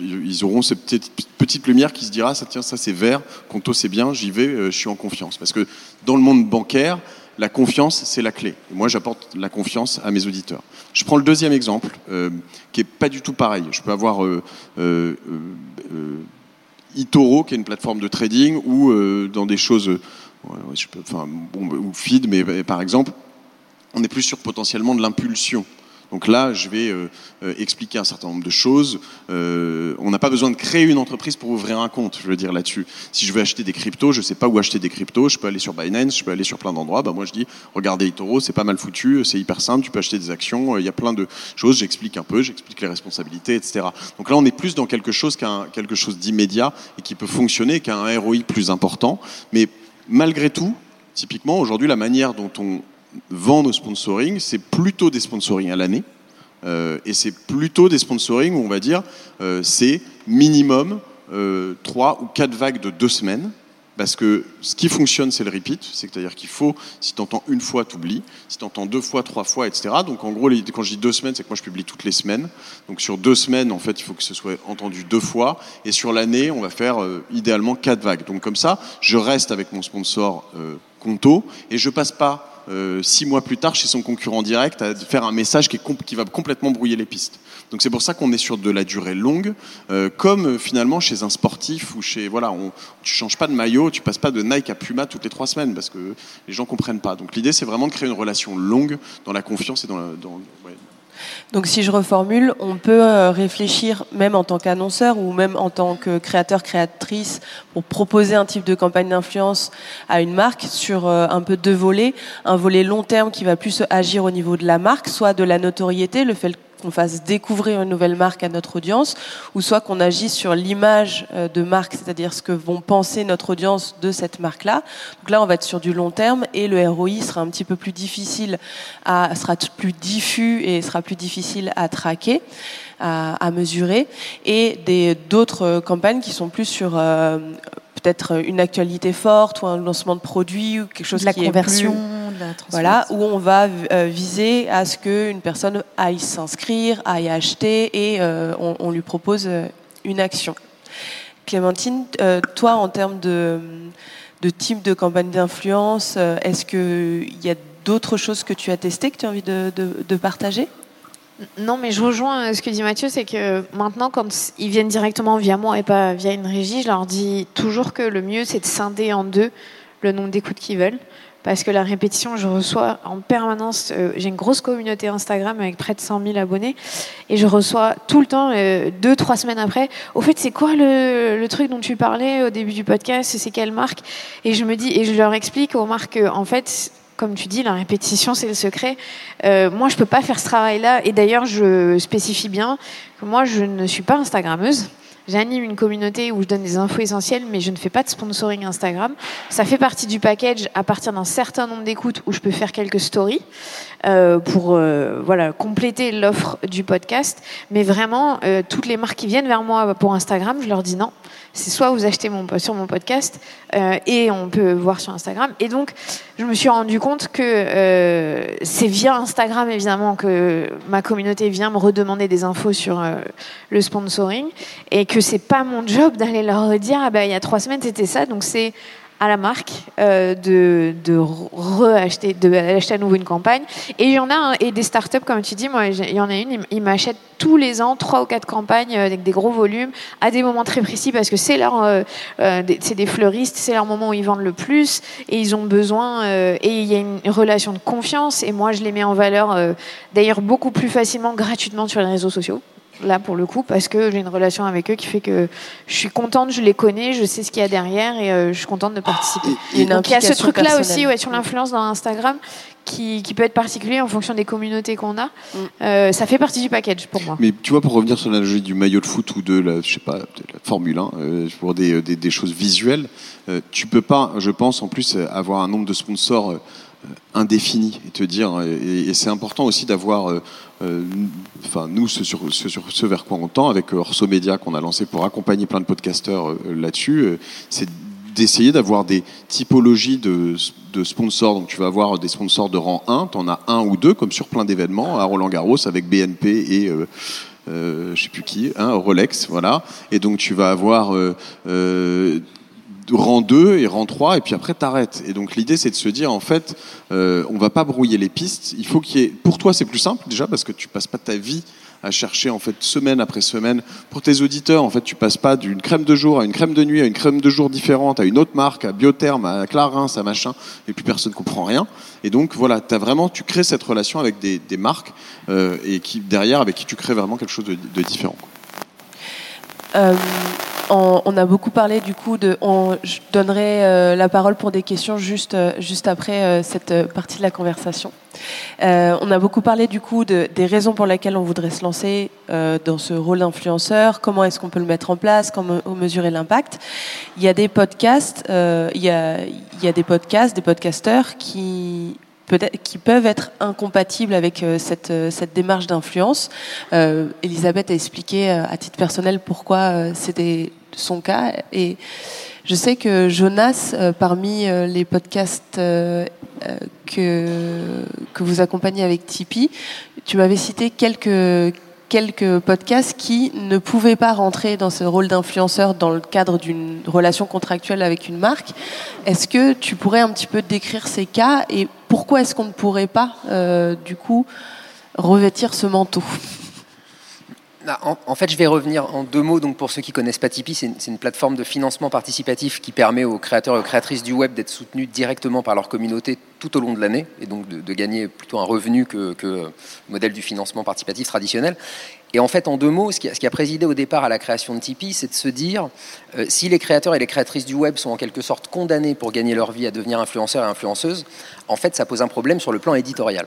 ils auront cette petite, petite lumière qui se dira ça tiens ça c'est vert, Conto c'est bien, j'y vais, je suis en confiance. Parce que dans le monde bancaire, la confiance c'est la clé. Et moi j'apporte la confiance à mes auditeurs. Je prends le deuxième exemple euh, qui est pas du tout pareil. Je peux avoir euh, euh, euh, eToro, qui est une plateforme de trading, ou dans des choses, ou Feed, mais par exemple, on est plus sur potentiellement de l'impulsion. Donc là, je vais euh, euh, expliquer un certain nombre de choses. Euh, on n'a pas besoin de créer une entreprise pour ouvrir un compte, je veux dire là-dessus. Si je veux acheter des cryptos, je ne sais pas où acheter des cryptos, je peux aller sur Binance, je peux aller sur plein d'endroits. Bah, moi, je dis, regardez eToro, c'est pas mal foutu, c'est hyper simple, tu peux acheter des actions, il y a plein de choses, j'explique un peu, j'explique les responsabilités, etc. Donc là, on est plus dans quelque chose qu'un quelque chose d'immédiat et qui peut fonctionner, qu'un ROI plus important. Mais malgré tout, typiquement, aujourd'hui, la manière dont on vend nos sponsoring, c'est plutôt des sponsorings à l'année. Euh, et c'est plutôt des sponsorings où on va dire euh, c'est minimum euh, trois ou quatre vagues de deux semaines. Parce que ce qui fonctionne, c'est le repeat. C'est-à-dire qu'il faut, si tu entends une fois, tu oublies. Si tu entends deux fois, trois fois, etc. Donc en gros, quand je dis deux semaines, c'est que moi je publie toutes les semaines. Donc sur deux semaines, en fait, il faut que ce soit entendu deux fois. Et sur l'année, on va faire euh, idéalement quatre vagues. Donc comme ça, je reste avec mon sponsor euh, Conto et je passe pas euh, six mois plus tard chez son concurrent direct à faire un message qui, est qui va complètement brouiller les pistes. Donc c'est pour ça qu'on est sur de la durée longue, euh, comme euh, finalement chez un sportif ou chez voilà, on, tu changes pas de maillot, tu passes pas de Nike à Puma toutes les trois semaines parce que les gens comprennent pas. Donc l'idée c'est vraiment de créer une relation longue dans la confiance et dans, la, donc si je reformule, on peut euh, réfléchir même en tant qu'annonceur ou même en tant que créateur, créatrice pour proposer un type de campagne d'influence à une marque sur euh, un peu deux volets. Un volet long terme qui va plus agir au niveau de la marque, soit de la notoriété, le fait qu'on fasse découvrir une nouvelle marque à notre audience, ou soit qu'on agisse sur l'image euh, de marque, c'est-à-dire ce que vont penser notre audience de cette marque-là. Donc là, on va être sur du long terme et le ROI sera un petit peu plus difficile à, sera plus diffus et sera plus difficile à traquer. À, mesurer et d'autres campagnes qui sont plus sur euh, peut-être une actualité forte ou un lancement de produit ou quelque chose de la qui conversion, est plus, de la voilà, où on va euh, viser à ce qu'une personne aille s'inscrire, aille acheter et euh, on, on, lui propose euh, une action. Clémentine, euh, toi, en termes de, de type de campagne d'influence, euh, est-ce qu'il y a d'autres choses que tu as testées que tu as envie de, de, de partager? Non, mais je rejoins ce que dit Mathieu, c'est que maintenant, quand ils viennent directement via moi et pas via une régie, je leur dis toujours que le mieux, c'est de scinder en deux le nombre d'écoutes qu'ils veulent. Parce que la répétition, je reçois en permanence, euh, j'ai une grosse communauté Instagram avec près de 100 000 abonnés, et je reçois tout le temps, euh, deux, trois semaines après, au fait, c'est quoi le, le, truc dont tu parlais au début du podcast, c'est quelle marque? Et je me dis, et je leur explique aux marques, en fait, comme tu dis, la répétition, c'est le secret. Euh, moi, je peux pas faire ce travail-là. Et d'ailleurs, je spécifie bien que moi, je ne suis pas Instagrammeuse. J'anime une communauté où je donne des infos essentielles, mais je ne fais pas de sponsoring Instagram. Ça fait partie du package à partir d'un certain nombre d'écoutes où je peux faire quelques stories euh, pour euh, voilà compléter l'offre du podcast. Mais vraiment, toutes les marques qui viennent vers moi pour Instagram, je leur dis non. C'est soit vous achetez mon, sur mon podcast euh, et on peut voir sur Instagram. Et donc, je me suis rendu compte que euh, c'est via Instagram évidemment que ma communauté vient me redemander des infos sur euh, le sponsoring et que c'est pas mon job d'aller leur redire ah ben il y a trois semaines c'était ça. Donc c'est à la marque euh, de, de reacheter, de acheter à nouveau une campagne. Et il y en a, et des startups, comme tu dis, moi, il y en a une, ils m'achètent tous les ans trois ou quatre campagnes avec des gros volumes à des moments très précis parce que c'est leur, euh, c'est des fleuristes, c'est leur moment où ils vendent le plus et ils ont besoin, euh, et il y a une relation de confiance et moi, je les mets en valeur euh, d'ailleurs beaucoup plus facilement gratuitement sur les réseaux sociaux là pour le coup parce que j'ai une relation avec eux qui fait que je suis contente, je les connais, je sais ce qu'il y a derrière et euh, je suis contente de participer. Et Donc il y a ce truc là aussi ouais, sur l'influence dans Instagram qui, qui, peut être particulier en fonction des communautés qu'on a. Mm. Euh, ça fait partie du package pour moi. Mais tu vois, pour revenir sur l'analogie du maillot de foot ou de la, je sais pas, de la Formule 1, euh, pour des, des, des, choses visuelles, euh, tu peux pas, je pense, en plus, avoir un nombre de sponsors euh, indéfini et te dire et, c'est important aussi d'avoir euh, enfin nous ce sur, ce sur ce vers quoi on tend avec Orso Media qu'on a lancé pour accompagner plein de podcasteurs euh, là-dessus c'est d'essayer d'avoir des typologies de, de, sponsors. Donc tu vas avoir des sponsors de rang 1, tu en as un ou deux, comme sur plein d'événements, à Roland Garros avec BNP et euh, euh, je sais plus qui, hein, Rolex, voilà. Et donc tu vas avoir euh, euh, rang 2 et rang 3 et puis après t'arrêtes. Et donc l'idée c'est de se dire en fait euh, on va pas brouiller les pistes, il faut qu'il y ait pour toi c'est plus simple déjà parce que tu passes pas ta vie à chercher en fait semaine après semaine pour tes auditeurs en fait tu passes pas d'une crème de jour à une crème de nuit à une crème de jour différente à une autre marque à Biotherm à Clarins à machin et puis personne comprend rien et donc voilà as vraiment tu crées cette relation avec des, marques euh, et qui derrière avec qui tu crées vraiment quelque chose de, différent. Euh, on, on, a beaucoup parlé du coup de. On, je donnerai euh, la parole pour des questions juste euh, juste après euh, cette partie de la conversation. Euh, on a beaucoup parlé du coup de, des raisons pour lesquelles on voudrait se lancer euh, dans ce rôle d'influenceur. Comment est-ce qu'on peut le mettre en place Comment mesurer l'impact Il y a des podcasts. Euh, il, y a, il y a des podcasts, des podcasteurs qui peut-être qui peuvent être incompatibles avec euh, cette, euh, cette démarche d'influence. Euh, Elisabeth a expliqué euh, à titre personnel pourquoi c'était son cas. Et je sais que Jonas, parmi les podcasts que, que vous accompagnez avec Tipeee, tu m'avais cité quelques, quelques podcasts qui ne pouvaient pas rentrer dans ce rôle d'influenceur dans le cadre d'une relation contractuelle avec une marque. Est-ce que tu pourrais un petit peu décrire ces cas et pourquoi est-ce qu'on ne pourrait pas, euh, du coup, revêtir ce manteau? Bah, en, fait, je vais revenir en deux mots. Donc, pour ceux qui connaissent pas Tipeee, c'est une, plateforme de financement participatif qui permet aux créateurs et aux créatrices du web d'être soutenus directement par leur communauté tout au long de l'année et donc de, gagner plutôt un revenu que, le modèle du financement participatif traditionnel. Et en fait, en deux mots, ce qui, a, présidé au départ à la création de Tipeee, c'est de se dire euh, si les créateurs et les créatrices du web sont en quelque sorte condamnés pour gagner leur vie à devenir influenceurs et influenceuses, en fait, ça pose un problème sur le plan éditorial.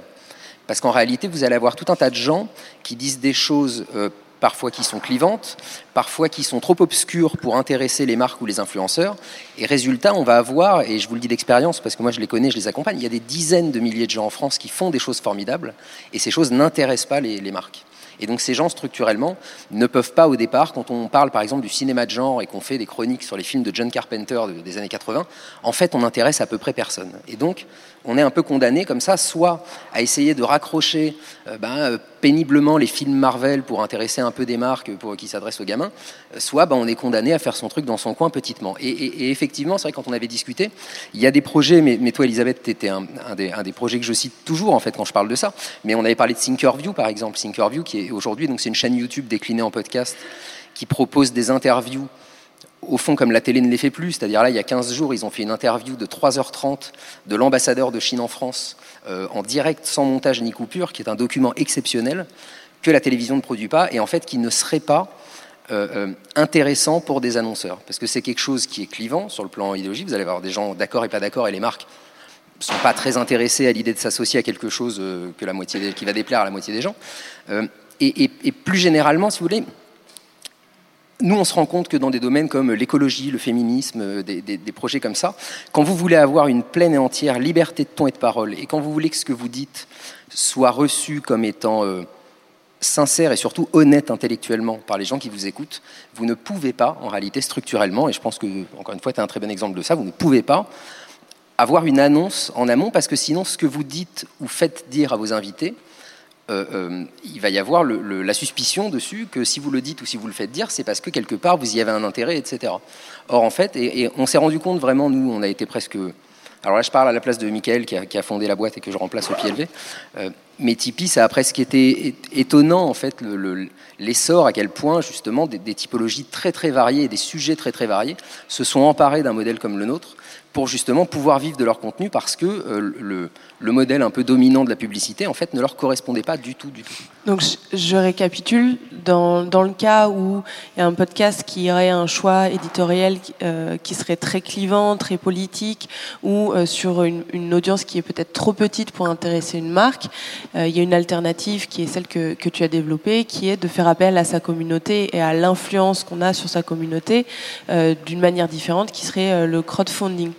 Parce qu'en réalité, vous allez avoir tout un tas de gens qui disent des choses euh, parfois qui sont clivantes, parfois qui sont trop obscures pour intéresser les marques ou les influenceurs. Et résultat, on va avoir, et je vous le dis d'expérience parce que moi je les connais, je les accompagne, il y a des dizaines de milliers de gens en France qui font des choses formidables et ces choses n'intéressent pas les, marques. Et donc ces gens, structurellement, ne peuvent pas au départ, quand on parle par exemple du cinéma de genre et qu'on fait des chroniques sur les films de John Carpenter des années 80, en fait on intéresse à peu près personne. Et donc on est un peu condamné comme ça, soit à essayer de raccrocher euh, ben, euh, péniblement les films Marvel pour intéresser un peu des marques pour, qui s'adressent aux gamins, euh, soit ben, on est condamné à faire son truc dans son coin petitement. Et, effectivement, c'est vrai quand on avait discuté, il y a des projets, mais, toi Elisabeth, tu étais un, des, projets que je cite toujours en fait quand je parle de ça, mais on avait parlé de Thinkerview par exemple, Thinkerview qui est aujourd'hui, donc c'est une chaîne YouTube déclinée en podcast qui propose des interviews au fond, comme la télé ne les fait plus, c'est-à-dire là, il y a 15 jours, ils ont fait une interview de 3h30 de l'ambassadeur de Chine en France, euh, en direct, sans montage ni coupure, qui est un document exceptionnel que la télévision ne produit pas, et en fait qui ne serait pas euh, euh, intéressant pour des annonceurs, parce que c'est quelque chose qui est clivant sur le plan idéologique, vous allez avoir des gens d'accord et pas d'accord, et les marques ne sont pas très intéressées à l'idée de s'associer à quelque chose que la moitié qui va déplaire à la moitié des gens. et, plus généralement, si vous voulez, nous, on se rend compte que dans des domaines comme l'écologie, le féminisme, euh, des, projets comme ça, quand vous voulez avoir une pleine et entière liberté de ton et de parole, et quand vous voulez que ce que vous dites soit reçu comme étant euh, sincère et surtout honnête intellectuellement par les gens qui vous écoutent, vous ne pouvez pas, en réalité, structurellement, et je pense que, encore une fois, tu es un très bon exemple de ça, vous ne pouvez pas avoir une annonce en amont, parce que sinon, ce que vous dites ou faites dire à vos invités, euh, euh, il va y avoir la suspicion dessus que si vous le dites ou si vous le faites dire, c'est parce que quelque part vous y avez un intérêt, etc. Or, en fait, et, on s'est rendu compte vraiment, nous, on a été presque. Alors là, je parle à la place de Michael qui a, fondé la boîte et que je remplace au pied levé. Euh, mais Tipeee, ça a presque été étonnant, en fait, l'essor, à quel point, justement, des, typologies très, très variées et des sujets très, très variés se sont emparés d'un modèle comme le nôtre pour justement pouvoir vivre de leur contenu parce que euh, le, le, modèle un peu dominant de la publicité en fait ne leur correspondait pas du tout du tout. Donc je, récapitule dans, le cas où il y a un podcast qui aurait un choix éditorial euh, qui serait très clivant, très politique ou euh, sur une, audience qui est peut-être trop petite pour intéresser une marque, il y a une alternative qui est celle que, que, tu as développée qui est de faire appel à sa communauté et à l'influence qu'on a sur sa communauté d'une manière différente qui serait le crowdfunding.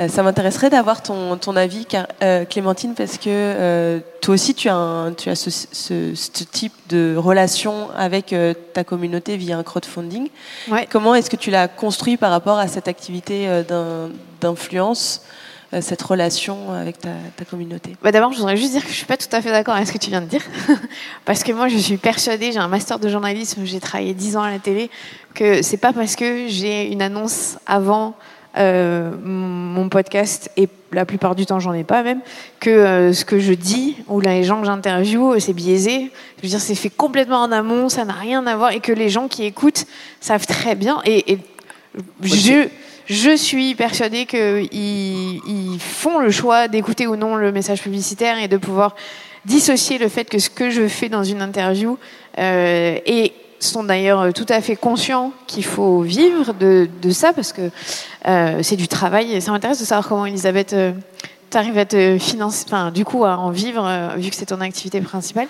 Euh, ça m'intéresserait d'avoir ton, ton, avis, car, euh, Clémentine, parce que euh, toi aussi, tu as, tu as ce, ce, type de relation avec ta communauté via un crowdfunding. Comment est-ce que tu l'as construit par rapport à cette activité d'influence? Cette relation avec ta, ta communauté bah D'abord, je voudrais juste dire que je ne suis pas tout à fait d'accord avec ce que tu viens de dire. parce que moi, je suis persuadée, j'ai un master de journalisme, j'ai travaillé 10 ans à la télé, que c'est pas parce que j'ai une annonce avant euh, mon podcast, et la plupart du temps j'en ai pas même, que euh, ce que je dis ou les gens que j'interviewe, c'est biaisé. Je veux dire, c'est fait complètement en amont, ça n'a rien à voir, et que les gens qui écoutent savent très bien. Et, je, je suis persuadée qu'ils ils font le choix d'écouter ou non le message publicitaire et de pouvoir dissocier le fait que ce que je fais dans une interview euh, est sont d'ailleurs tout à fait conscients qu'il faut vivre de, de ça parce que euh, c'est du travail. Et ça m'intéresse de savoir comment Elisabeth euh, tu arrives à te financer, enfin, du coup, à en vivre, euh, vu que c'est ton activité principale.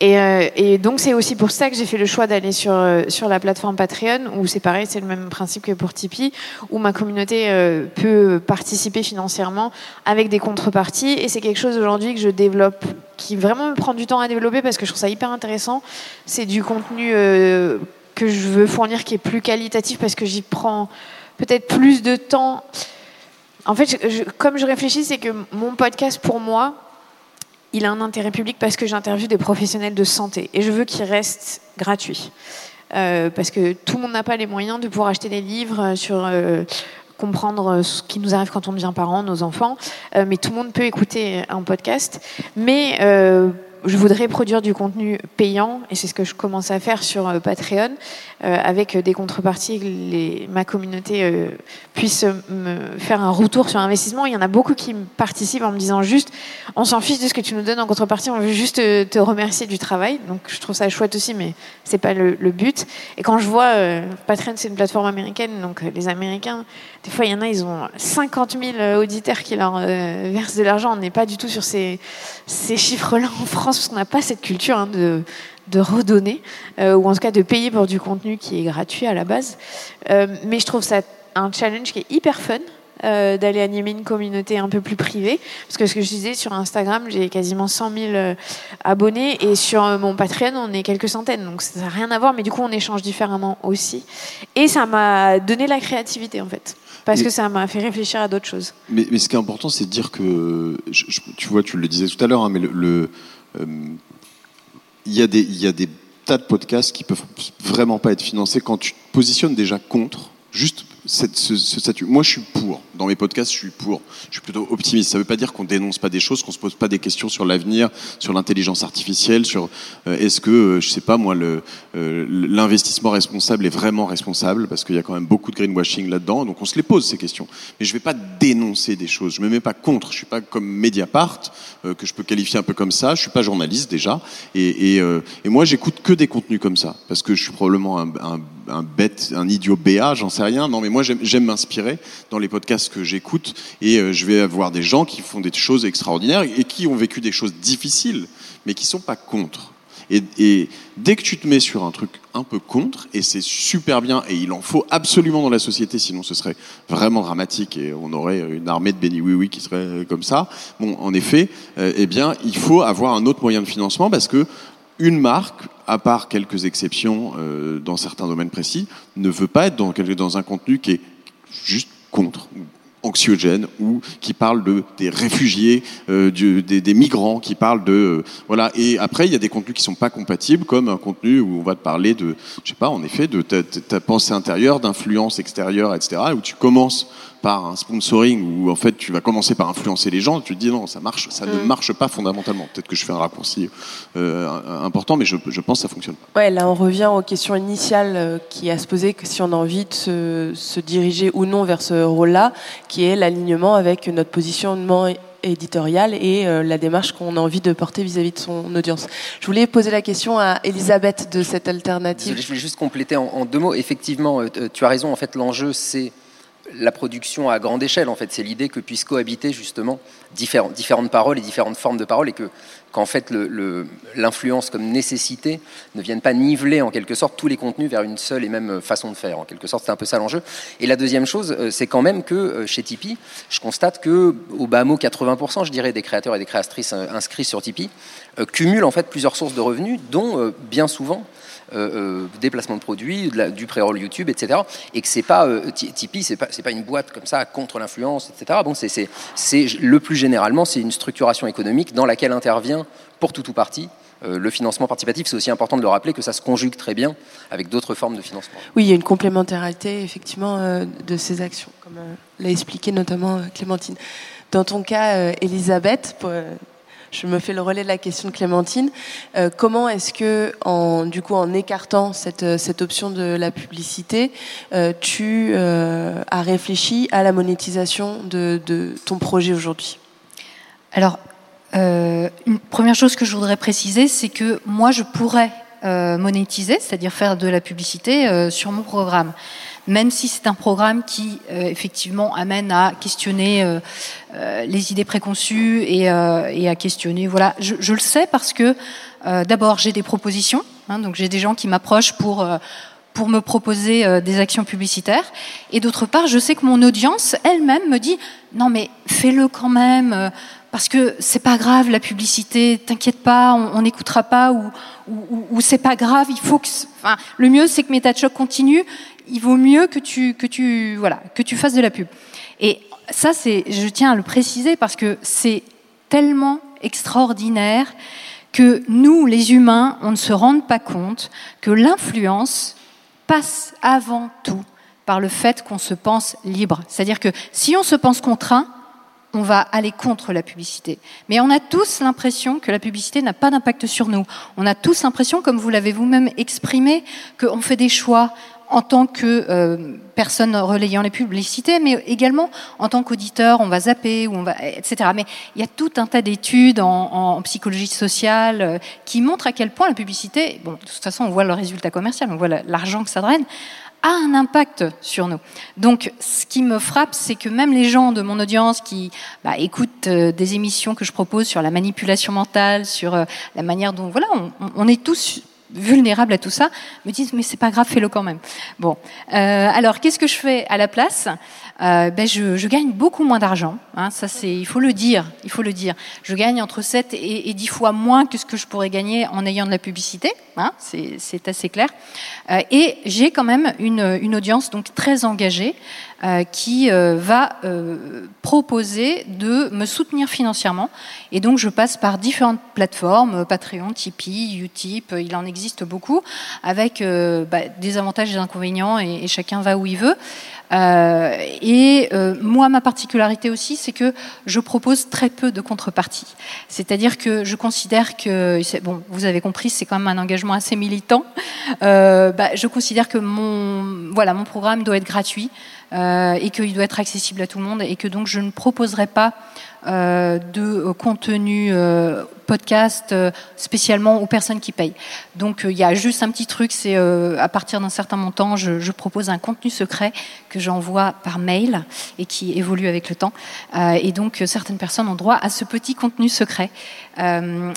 Et, euh, et donc, c'est aussi pour ça que j'ai fait le choix d'aller euh, sur la plateforme Patreon, où c'est pareil, c'est le même principe que pour Tipeee, où ma communauté peut participer financièrement avec des contreparties. Et c'est quelque chose aujourd'hui que je développe, qui vraiment me prend du temps à développer parce que je trouve ça hyper intéressant. C'est du contenu que je veux fournir qui est plus qualitatif parce que j'y prends peut-être plus de temps. En fait, comme je réfléchis, c'est que mon podcast pour moi, il a un intérêt public parce que j'interviewe des professionnels de santé et je veux qu'il reste gratuit. Euh, parce que tout le monde n'a pas les moyens de pouvoir acheter des livres sur euh, comprendre ce qui nous arrive quand on devient parent, nos enfants, Euh, mais tout le monde peut écouter un podcast. Mais euh, je voudrais produire du contenu payant et c'est ce que je commence à faire sur euh, Patreon euh, avec des contreparties que ma communauté euh, puisse me faire un retour sur investissement. Il y en a beaucoup qui me participent en me disant juste on s'en fiche de ce que tu nous donnes en contrepartie, on veut juste te, remercier du travail. Donc je trouve ça chouette aussi, mais c'est pas le, but. Et quand je vois euh, Patreon, c'est une plateforme américaine, donc euh, les Américains, des fois il y en a, ils ont 50 000 auditeurs qui leur euh, versent de l'argent. On n'est pas du tout sur ces, ces chiffres-là en France parce qu'on n'a pas cette culture hein, de de redonner, euh, ou en tout cas de payer pour du contenu qui est gratuit à la base. Euh, mais je trouve ça un challenge qui est hyper fun. euh, d'aller animer une communauté un peu plus privée parce que ce que je disais sur Instagram j'ai quasiment 100 000 euh, abonnés et sur euh, mon Patreon on est quelques centaines donc ça n'a rien à voir mais du coup on échange différemment aussi et ça m'a donné la créativité en fait parce Et- que ça m'a fait réfléchir à d'autres choses Mais, mais ce qui est important, c'est de dire que, je- je- tu vois, tu le disais tout à l'heure, hein, mais le, euh, il y a des, il y a des tas de podcasts qui peuvent vraiment pas être financés quand tu te positionnes déjà contre. Juste ce, statut. Moi, je suis pour. Dans mes podcasts, je suis pour. Je suis plutôt optimiste. Ça veut pas dire qu'on dénonce pas des choses, qu'on se pose pas des questions sur l'avenir, sur l'intelligence artificielle, sur euh, est-ce que, euh, je sais pas moi, euh, l'investissement responsable est vraiment responsable, parce qu'il y a quand même beaucoup de greenwashing là-dedans. Donc on se les pose ces questions. Mais je vais pas dénoncer des choses. Je me mets pas contre. Je suis pas comme Mediapart euh, que je peux qualifier un peu comme ça. Je suis pas journaliste déjà. Et, et, et moi, j'écoute que des contenus comme ça, parce que je suis probablement un, un bête, un idiot béat, j'en sais rien. Non, mais moi, j'aime m'inspirer dans les podcasts que j'écoute, et euh, je vais avoir des gens qui font des choses extraordinaires et qui ont vécu des choses difficiles, mais qui sont pas contre. Et, et dès que tu te mets sur un truc un peu contre, et c'est super bien, et il en faut absolument dans la société, sinon ce serait vraiment dramatique et on aurait une armée de béni oui oui qui serait comme ça. Bon, en effet, euh, eh bien, il faut avoir un autre moyen de financement parce que une marque, à part quelques exceptions euh, dans certains domaines précis, ne veut pas être dans, un contenu qui est juste contre anxiogène ou qui parle de des réfugiés, euh, des, migrants, qui parle de euh, voilà. Et après, il y a des contenus qui sont pas compatibles, comme un contenu où on va te parler de, je sais pas, en effet, de ta, ta- ta pensée intérieure, d'influence extérieure, etc. Où tu commences par un sponsoring où en fait tu vas commencer par influencer les gens, tu te dis non, ça marche, ça ne Mm. marche pas fondamentalement. Peut-être que je fais un raccourci euh, important, mais je, je pense que ça fonctionne pas. Ouais, là on revient aux questions initiales euh, qui à se poser que si on a envie de se, se diriger ou non vers ce rôle-là, qui est l'alignement avec notre positionnement éditorial et euh, la démarche qu'on a envie de porter vis-à-vis de son audience. Je voulais poser la question à Elisabeth de cette alternative. Je voulais juste compléter en, en deux mots. Effectivement, euh, tu as raison. En fait, l'enjeu, c'est la production à grande échelle. En fait, c'est l'idée que puissent cohabiter justement différentes, paroles et différentes formes de paroles, et que qu'en fait l'influence comme nécessité ne vienne pas niveler en quelque sorte tous les contenus vers une seule et même façon de faire. En quelque sorte, c'est un peu ça l'enjeu. Et la deuxième chose, euh, c'est quand même que euh, chez Tipeee, je constate que au bas mot 80%, je dirais, des créateurs et des créatrices euh, inscrits sur Tipeee euh, cumulent en fait plusieurs sources de revenus, dont euh, bien souvent euh, euh, des placements de produits, du pré-roll YouTube, etc. Et que c'est pas euh, Ti- Tipeee, c'est pas pas une boîte comme ça contre l'influence, etc. Bon, c'est le plus généralement, c'est une structuration économique dans laquelle intervient pour tout ou partie euh, le financement participatif. C'est aussi important de le rappeler que ça se conjugue très bien avec d'autres formes de financement. Oui, il y a une complémentarité effectivement euh, de ces actions, comme l'a expliqué notamment Clémentine. Dans ton cas, Elisabeth, pour, je me fais le relais de la question de Clémentine. euh, comment est-ce que, en, du coup, en écartant cette, euh, option de la publicité, euh, tu as réfléchi à la monétisation de, ton projet aujourd'hui? Alors, une première chose que je voudrais préciser, c'est que moi, je pourrais monétiser, c'est-à-dire faire de la publicité sur mon programme. Même si c'est un programme qui, euh, effectivement, amène à questionner euh, euh, les idées préconçues et, et à questionner. Voilà, je, je le sais parce que, d'abord, j'ai des propositions. hein, donc, j'ai des gens qui m'approchent pour pour me proposer des actions publicitaires. Et d'autre part, je sais que mon audience elle-même me dit non mais fais-le quand même. parce que c'est pas grave la publicité, t'inquiète pas, on n'écoutera pas ou, ou, ou c'est pas grave, il faut que, enfin, le mieux c'est que MetaChoc continue. Il vaut mieux que tu que tu voilà que tu fasses de la pub. Et ça c'est, je tiens à le préciser parce que c'est tellement extraordinaire que nous, les humains, on ne se rende pas compte que l'influence passe avant tout par le fait qu'on se pense libre. C'est-à-dire que si on se pense contraint, on va aller contre la publicité. Mais on a tous l'impression que la publicité n'a pas d'impact sur nous. On a tous l'impression, comme vous l'avez vous-même exprimé, qu'on fait des choix en tant que euh, personne relayant les publicités, mais également en tant qu'auditeur, on va zapper, ou on va, etc. Mais il y a tout un tas d'études en, en, psychologie sociale euh, qui montrent à quel point la publicité, bon, de toute façon, on voit le résultat commercial, on voit l'argent que ça draine, a un impact sur nous. Donc, ce qui me frappe, c'est que même les gens de mon audience qui bah, écoutent euh, des émissions que je propose sur la manipulation mentale, sur euh, la manière dont, voilà, on, on est tous vulnérables à tout ça, me disent mais c'est pas grave, fais-le quand même. Bon, euh, alors qu'est-ce que je fais à la place? Euh, ben je, je, gagne beaucoup moins d'argent. Hein, ça c'est, il faut le dire, il faut le dire. Je gagne entre 7 et, et 10 fois moins que ce que je pourrais gagner en ayant de la publicité. Hein, c'est assez clair. Euh, et j'ai quand même une, une, audience donc très engagée qui euh, va euh, proposer de me soutenir financièrement. Et donc je passe par différentes plateformes, Patreon, Tipeee, Utip, il en existe beaucoup, avec bah, des avantages et des inconvénients, et, chacun va où il veut. Euh, et euh, moi, ma particularité aussi, c'est que je propose très peu de contrepartie. C'est-à-dire que je considère que, bon, vous avez compris, c'est quand même un engagement assez militant. Euh, bah, je considère que mon, voilà, mon programme doit être gratuit euh, et qu'il doit être accessible à tout le monde et que donc je ne proposerai pas euh, de contenu euh, podcast euh, spécialement aux personnes qui payent. Donc il y a juste un petit truc, c'est à partir d'un certain montant, je, je, propose un contenu secret que j'envoie par mail et qui évolue avec le temps. et donc certaines personnes ont droit à ce petit contenu secret.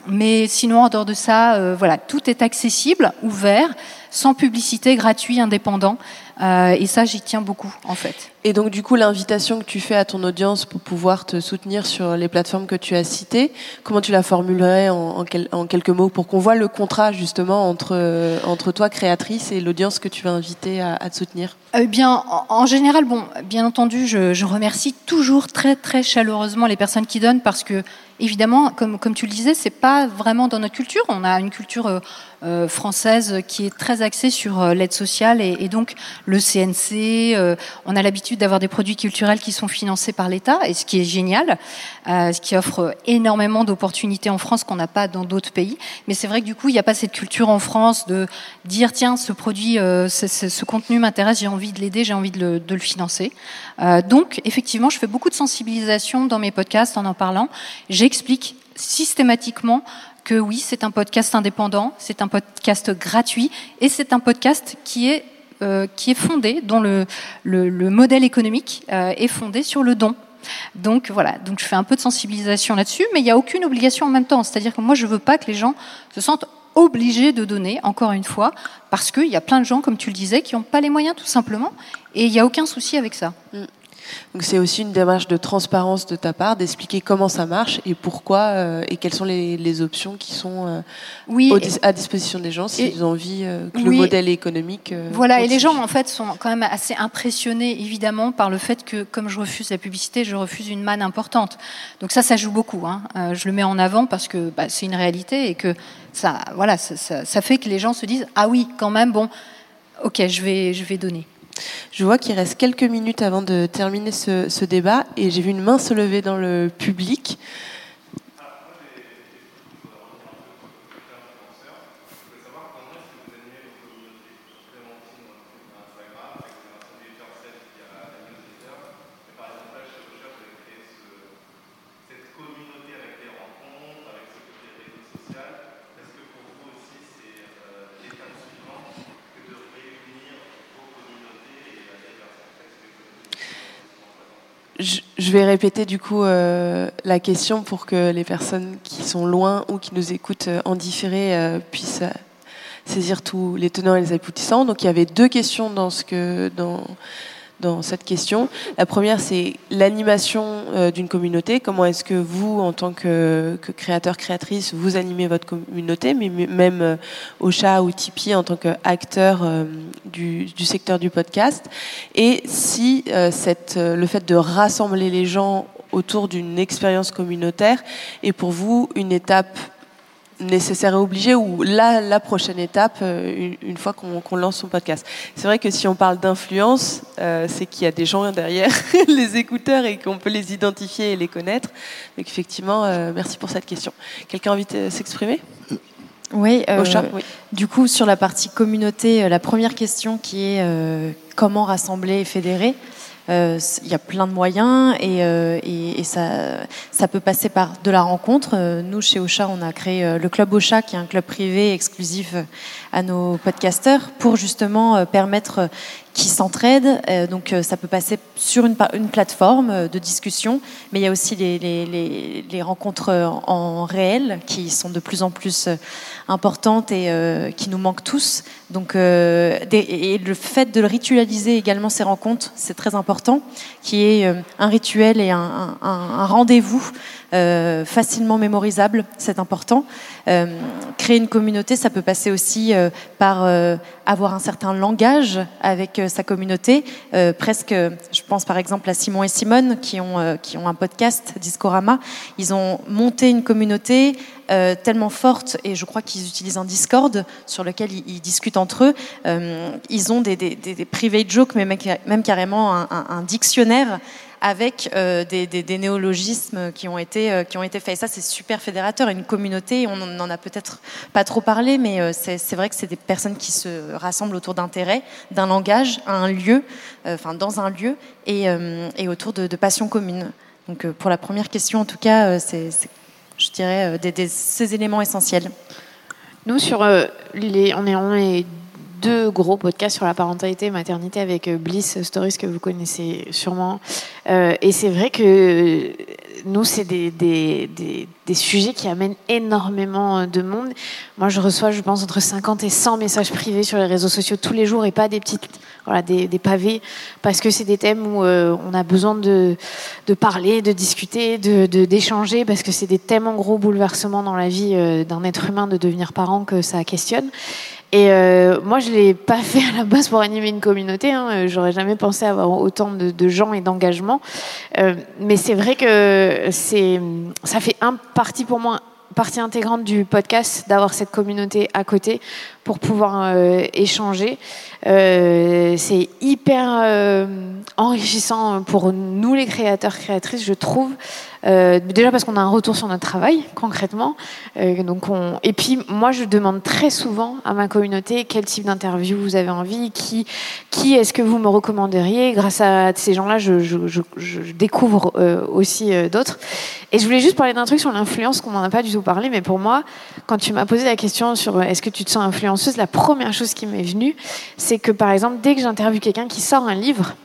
mais sinon, en dehors de ça, voilà, tout est accessible, ouvert sans publicité, gratuit, indépendant. Euh, et ça, j'y tiens beaucoup, en fait. Et donc, du coup, l'invitation que tu fais à ton audience pour pouvoir te soutenir sur les plateformes que tu as citées, comment tu la formulerais en, en, quel, en quelques mots pour qu'on voit le contrat, justement, entre, entre toi, créatrice, et l'audience que tu vas inviter à, à te soutenir? Eh bien, en, en, général, bon, bien entendu, je, je remercie toujours très, très chaleureusement les personnes qui donnent parce que évidemment, comme, comme tu le disais, c'est pas vraiment dans notre culture. On a une culture euh, française qui est très axée sur euh, l'aide sociale et, et, donc le CNC. Euh, on a l'habitude d'avoir des produits culturels qui sont financés par l'État et ce qui est génial, euh, ce qui offre énormément d'opportunités en France qu'on n'a pas dans d'autres pays. Mais c'est vrai que du coup, il n'y a pas cette culture en France de dire tiens, ce produit, ce, ce, ce, contenu m'intéresse, j'ai envie de l'aider, j'ai envie de le, de le financer. donc, effectivement, je fais beaucoup de sensibilisation dans mes podcasts en en parlant. J'ai explique systématiquement que oui, c'est un podcast indépendant, c'est un podcast gratuit et c'est un podcast qui est, euh, qui est fondé, dont le, le, le modèle économique euh, est fondé sur le don. Donc voilà, donc je fais un peu de sensibilisation là-dessus, mais il n'y a aucune obligation en même temps. C'est-à-dire que moi, je veux pas que les gens se sentent obligés de donner, encore une fois, parce qu'il y a plein de gens, comme tu le disais, qui n'ont pas les moyens tout simplement, et il n'y a aucun souci avec ça. Mm. Donc c'est aussi une démarche de transparence de ta part, d'expliquer comment ça marche et pourquoi euh, et quelles sont les, les options qui sont euh, oui, au, à disposition des gens s'ils ont envie euh, que oui, le modèle économique. Voilà, continue. et les gens en fait sont quand même assez impressionnés évidemment par le fait que comme je refuse la publicité, je refuse une manne importante. Donc ça, ça joue beaucoup. Hein. Je le mets en avant parce que bah, c'est une réalité et que ça, voilà, ça, ça, ça fait que les gens se disent ah oui, quand même, bon, ok, je vais, je vais donner. Je vois qu'il reste quelques minutes avant de terminer ce, débat et j'ai vu une main se lever dans le public. Je vais répéter du coup euh, la question pour que les personnes qui sont loin ou qui nous écoutent euh, en différé euh, puissent saisir tous les tenants et les aboutissants. Donc il y avait deux questions dans ce que dans dans cette question. La première, c'est l'animation euh, d'une communauté. Comment est-ce que vous, en tant que, créateur, créatrice, vous animez votre communauté, mais même euh, Ocha ou Tipeee en tant qu'acteur euh, du, secteur du podcast? Et si euh, le fait de rassembler les gens autour d'une expérience communautaire est pour vous une étape nécessaire et obligé ou la, la prochaine étape euh, une, une, fois qu'on qu lance son podcast. C'est vrai que si on parle d'influence, euh, c'est qu'il y a des gens derrière les écouteurs et qu'on peut les identifier et les connaître. Donc effectivement, euh, merci pour cette question. Quelqu'un a envie de s'exprimer? Oui, euh, oui, du coup, sur la partie communauté, la première question qui est comment rassembler et fédérer? Il euh, y a plein de moyens et, euh, et, ça, ça peut passer par de la rencontre. Euh, nous, chez Ocha, on a créé le Club Ocha, qui est un club privé exclusif à nos podcasteurs, pour justement permettre qui s'entraident. Euh, donc ça peut passer sur une, plateforme de discussion, mais il y a aussi les, rencontres en réel qui sont de plus en plus importantes et euh, qui nous manquent tous. Donc, euh, et le fait de ritualiser également ces rencontres, c'est très important, qui est un rituel et un rendez-vous euh, facilement mémorisable, c'est important. Euh, créer une communauté, ça peut passer aussi euh, par avoir un certain langage avec sa communauté. presque, je pense par exemple à Simon et Simone qui ont, qui ont un podcast, Discorama. Ils ont monté une communauté tellement forte, et je crois qu'ils utilisent un Discord sur lequel ils, discutent entre eux. Ils ont des, des, des, jokes, mais même carrément un dictionnaire avec euh, des, néologismes qui ont été euh, qui ont été faits. Et ça, c'est super fédérateur. Une communauté, on n'en a peut-être pas trop parlé, mais euh, c'est vrai que c'est des personnes qui se rassemblent autour d'intérêts, d'un langage, à un lieu, enfin dans un lieu, et, et autour de, passions communes. Donc pour la première question, en tout cas, c'est je dirais, ces éléments essentiels. Nous, sur les, on est, on est deux gros podcasts sur la parentalité et maternité avec Bliss Stories que vous connaissez sûrement. Euh, et c'est vrai que nous, c'est des, sujets qui amènent énormément de monde. Moi, je reçois, je pense, entre 50 et 100 messages privés sur les réseaux sociaux tous les jours et pas des petites, voilà, des, pavés, parce que c'est des thèmes où euh, on a besoin de, parler, de discuter, d'échanger, de, parce que c'est des tellement gros bouleversements dans la vie euh, d'un être humain de devenir parent que ça questionne. Et euh, moi, je l'ai pas fait à la base pour animer une communauté. Hein. J'aurais jamais pensé avoir autant de, de gens et d'engagement. Euh, mais c'est vrai que c'est, ça fait un partie pour moi partie intégrante du podcast d'avoir cette communauté à côté pour pouvoir euh, échanger. Euh, c'est hyper euh, enrichissant pour nous les créateurs créatrices, je trouve. Déjà parce qu'on a un retour sur notre travail concrètement. Donc on... Et puis moi je demande très souvent à ma communauté quel type d'interview vous avez envie, qui, qui est-ce que vous me recommanderiez. Grâce à ces gens-là, je, je, découvre aussi d'autres. Et je voulais juste parler d'un truc sur l'influence qu'on n'en a pas du tout parlé, mais pour moi, quand tu m'as posé la question sur est-ce que tu te sens la première chose qui m'est venue, c'est que par exemple, dès que j'interviewe quelqu'un qui sort un livre,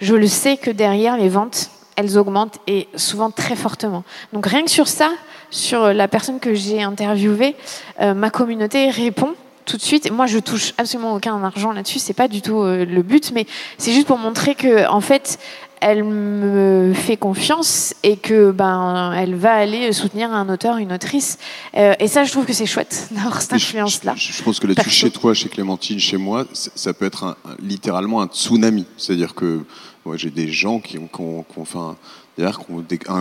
je le sais que derrière les ventes, elles augmentent et souvent très fortement. Donc rien que sur ça, sur la personne que j'ai interviewée, euh, ma communauté répond tout de suite. Moi, je touche absolument aucun argent là-dessus. C'est pas du tout euh, le but, mais c'est juste pour montrer que, en fait, elle me fait confiance et que ben elle va aller soutenir un auteur, une autrice. Euh, et ça, je trouve que c'est chouette d'avoir cette influence-là. Je, je, pense que là-dessus, chez toi, chez Clémentine, chez moi, ça peut être un, littéralement un tsunami. C'est-à-dire que moi, j'ai des gens qui ont, qui ont, qui ont enfin, d'ailleurs,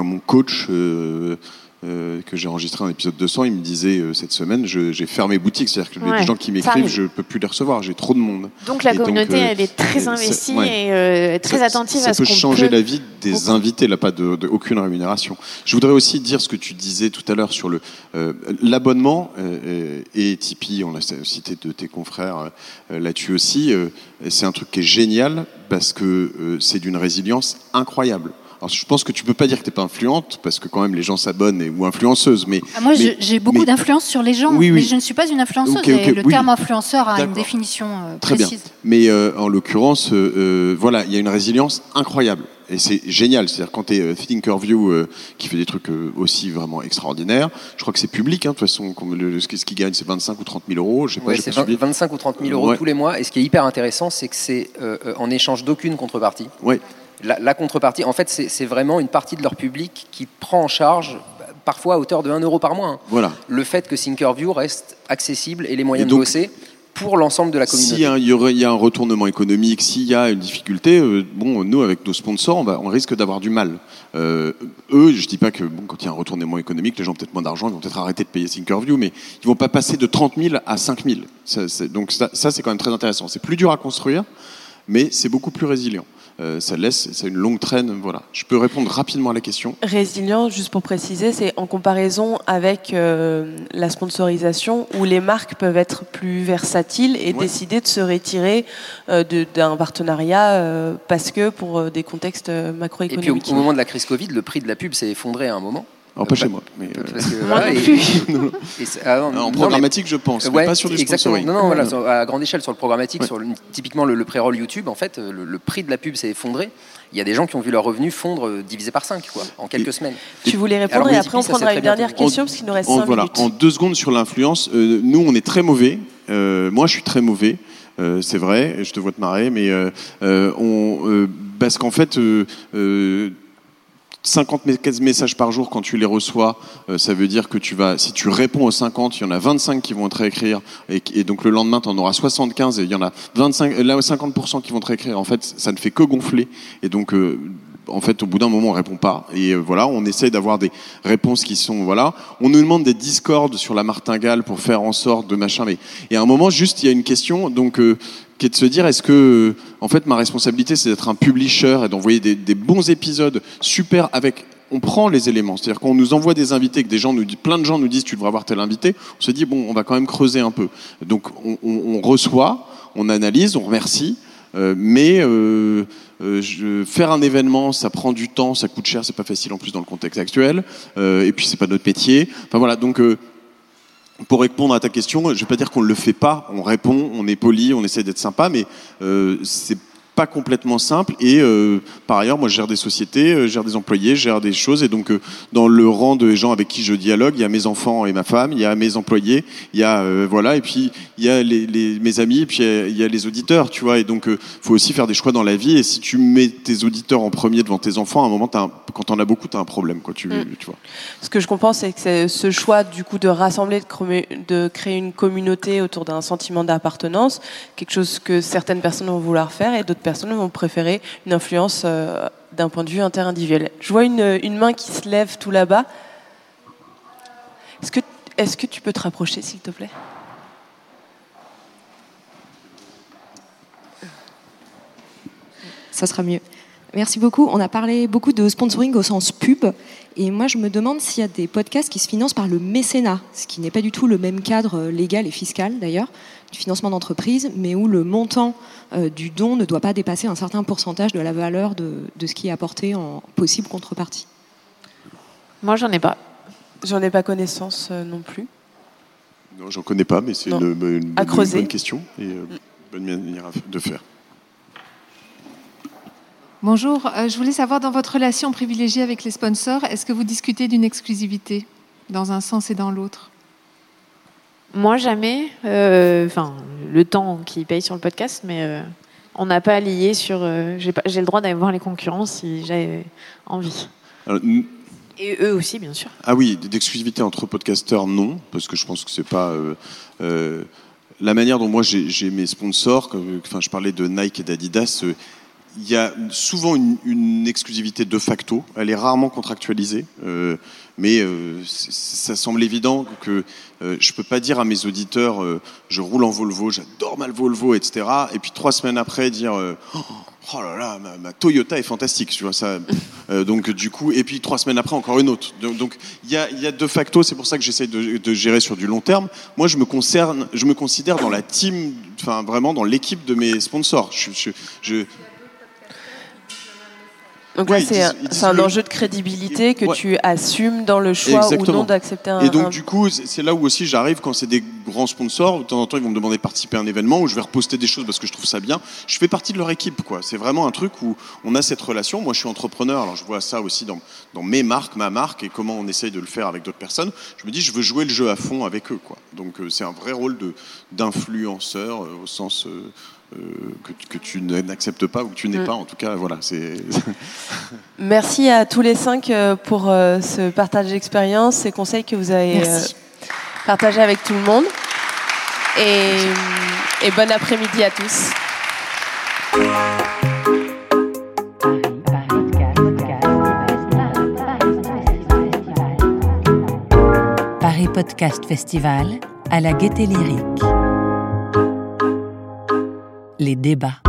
mon coach. Euh, euh, que j'ai enregistré en épisode 200, il me disait euh, cette semaine, j'ai fermé boutique, c'est-à-dire que ouais, les gens qui m'écrivent, je peux plus les recevoir, j'ai trop de monde. Donc la et communauté, donc, euh, elle est très investie ouais. et très ça, attentive ça à ce qu'on peut changer peut... la vie des invités, là, pas de, de, aucune rémunération. Je voudrais aussi dire ce que tu disais tout à l'heure sur le l'abonnement et Tipeee, on l'a cité de tes confrères là-dessus aussi. c'est un truc qui est génial parce que c'est d'une résilience incroyable. Alors, je pense que tu peux pas dire que tu n'es pas influente parce que quand même les gens s'abonnent et, ou influenceuse. Mais ah, moi, mais, j'ai beaucoup d'influence sur les gens, oui, oui. mais je ne suis pas une influenceuse. Okay, okay, le oui. terme influenceur a une définition euh, Très précise. bien. Mais euh, en l'occurrence, euh, voilà, il y a une résilience incroyable. Et c'est génial. C'est-à-dire quand tu es Thinkerview euh, qui fait des trucs euh, aussi vraiment extraordinaires, je crois que c'est public, hein, de toute façon, le, ce qu'il gagne, c'est 25 ou 30 000 euros. Je sais pas, Ouais, j'ai c'est pas 20 suivi. 25 ou 30 000 euros Ouais. tous les mois. Et ce qui est hyper intéressant, c'est que c'est euh, euh, en échange d'aucune contrepartie. Ouais. La, la contrepartie, en fait, c'est vraiment une partie de leur public qui prend en charge, parfois à hauteur de 1 euro par mois, hein, Voilà. le fait que Thinkerview reste accessible et les moyens Et donc, de bosser pour l'ensemble de la communauté. S'il y, a un- il y a un retournement économique, s'il y a une difficulté, euh, bon, nous, avec nos sponsors, on, va- on risque d'avoir du mal. Euh, eux, je dis pas que bon, quand il y a un retournement économique, les gens ont peut-être moins d'argent, ils vont peut-être arrêter de payer Thinkerview, mais ils vont pas passer de 30 000 à 5 000. Ça, c'est- donc ça, ça, c'est quand même très intéressant. C'est plus dur à construire, mais c'est beaucoup plus résilient. Euh, ça laisse, c'est une longue traîne. Voilà. Je peux répondre rapidement à la question. Résilient, juste pour préciser, c'est en comparaison avec euh, la sponsorisation où les marques peuvent être plus versatiles et Ouais. décider de se retirer euh, d'un partenariat euh, parce que pour des contextes euh, Et puis au, macroéconomiques. au moment de la crise Covid, le prix de la pub s'est effondré à un moment. Alors pas Euh, chez moi, mais euh, Parce que, Moi voilà, non et- plus. et c'est- ah non, non, en mais- programmatique, je pense, mais pas sur du exactement. sponsoring. Non, non, voilà, sur- à grande échelle sur le programmatique, Ouais. sur le- typiquement le, le pré-roll YouTube, en fait, le, le prix de la pub s'est effondré. Il y a des gens qui ont vu leur revenu fondre euh, divisé par 5 quoi, en quelques Et- semaines. Tu voulais répondre Alors, et après on prendra une dernière En- question parce qu'il nous reste en, 5 voilà, minutes. en deux secondes sur l'influence, euh, nous on est très mauvais. Euh, moi je suis très mauvais, euh, c'est vrai, je te vois te marrer, mais euh, euh, on, euh, parce qu'en fait, euh, euh, 50 mé- messages par jour quand tu les reçois, euh, ça veut dire que tu vas, si tu réponds aux 50, il y en a 25 qui vont te réécrire, et, donc le lendemain tu en auras 75 et il y en a 25, là 50% qui vont te réécrire. En fait, ça ne fait que gonfler, et donc euh, en fait, au bout d'un moment, on répond pas. Et euh, voilà, on essaye d'avoir des réponses qui sont voilà. On nous demande des discords sur la martingale pour faire en sorte de machin. Mais et à un moment, juste, il y a une question, donc euh, qui est de se dire, est-ce que en fait, ma responsabilité, c'est d'être un publisher et d'envoyer des, bons épisodes super avec on prend les éléments, c'est-à-dire qu'on nous envoie des invités, que des gens nous disent, plein de gens nous disent tu devrais avoir tel invité, on se dit bon, on va quand même creuser un peu. Donc on, reçoit, on analyse, on remercie, euh, mais euh, euh, faire un événement, ça prend du temps, ça coûte cher, c'est pas facile en plus dans le contexte actuel, et puis c'est pas notre métier. Enfin voilà, donc pour répondre à ta question, je vais pas dire qu'on ne le fait pas, on répond, on est poli, on essaie d'être sympa, mais euh, c'est pas complètement simple. Et euh, par ailleurs, moi, je gère des sociétés, euh, je gère des employés, je gère des choses. Et donc, euh, dans le rang de gens avec qui je dialogue, il y a mes enfants et ma femme, il y a mes employés, il y a euh, voilà, et puis il y a les, les- mes amis, et puis il y a- il y a les auditeurs, tu vois. Et donc, faut aussi faire des choix dans la vie. Et si tu mets tes auditeurs en premier devant tes enfants, à un moment, un- quand t'en as beaucoup, t'as un problème, quoi. Tu, Mm. tu vois. Ce que je comprends, c'est que c'est ce choix du coup de rassembler, de créer une communauté autour d'un sentiment d'appartenance, quelque chose que certaines personnes vont vouloir faire et d'autres personnes vont préférer une influence euh, d'un point de vue interindividuel. Je vois une, une main qui se lève tout là-bas. Est-ce que, est que tu peux te rapprocher, s'il te plaît? Ça sera mieux. Merci beaucoup. On a parlé beaucoup de sponsoring au sens pub. Et moi, je me demande s'il y a des podcasts qui se financent par le mécénat, ce qui n'est pas du tout le même cadre euh, légal et fiscal d'ailleurs, du financement d'entreprise, mais où le montant euh, du don ne doit pas dépasser un certain pourcentage de la valeur de, de ce qui est apporté en possible contrepartie. Moi, j'en ai pas. J'en ai pas connaissance euh, non plus. Non, j'en connais pas, mais c'est une, bonne question et euh, bonne manière de faire. Bonjour, euh, je voulais savoir dans votre relation privilégiée avec les sponsors, est-ce que vous discutez d'une exclusivité dans un sens et dans l'autre? Moi, jamais. Euh, Enfin, le temps qui paye sur le podcast, mais euh, on n'a pas lié sur. euh, J'ai pas- j'ai le droit d'aller voir les concurrents si j'ai envie. Alors, n- Et eux aussi, bien sûr. Ah oui, d'exclusivité entre podcasteurs, non, parce que je pense que c'est pas euh, euh, la manière dont moi j'ai j'ai mes sponsors. Enfin, je parlais de Nike et d'Adidas. euh, Il y a souvent une, exclusivité de facto. Elle est rarement contractualisée, euh, mais euh, ça semble évident que euh, je peux pas dire à mes auditeurs je roule en Volvo, j'adore ma Volvo, etc. Et puis trois semaines après dire euh, oh là là, ma, Toyota est fantastique, tu vois ça. Donc du coup, et puis trois semaines après encore une autre. Donc il y a, de facto, c'est pour ça que j'essaie de, gérer sur du long terme. Moi, je me concerne, je me considère dans la team, enfin vraiment dans l'équipe de mes sponsors. Je- Donc là, c'est un, le- enjeu de crédibilité que Ouais. tu assumes dans le choix ou Exactement. non d'accepter un. Et donc un- du coup, c'est là où aussi j'arrive quand c'est des grands sponsors. De temps en temps, ils vont me demander de participer à un événement où je vais reposter des choses parce que je trouve ça bien. Je fais partie de leur équipe, quoi. C'est vraiment un truc où on a cette relation. Moi, je suis entrepreneur, alors je vois ça aussi dans, dans mes marques, ma marque et comment on essaye de le faire avec d'autres personnes. Je me dis, je veux jouer le jeu à fond avec eux, quoi. Donc euh, c'est un vrai rôle d'influenceur euh, au sens euh, que, que tu n'acceptes pas ou que tu n'es Mm. pas. En tout cas, voilà. C'est Merci à tous les cinq euh, pour euh, ce partage d'expérience, ces conseils que vous avez euh, Merci. partagés avec tout le monde. Et, et bon après-midi à tous. Paris Podcast Festival à la Gaieté Lyrique. Les débats.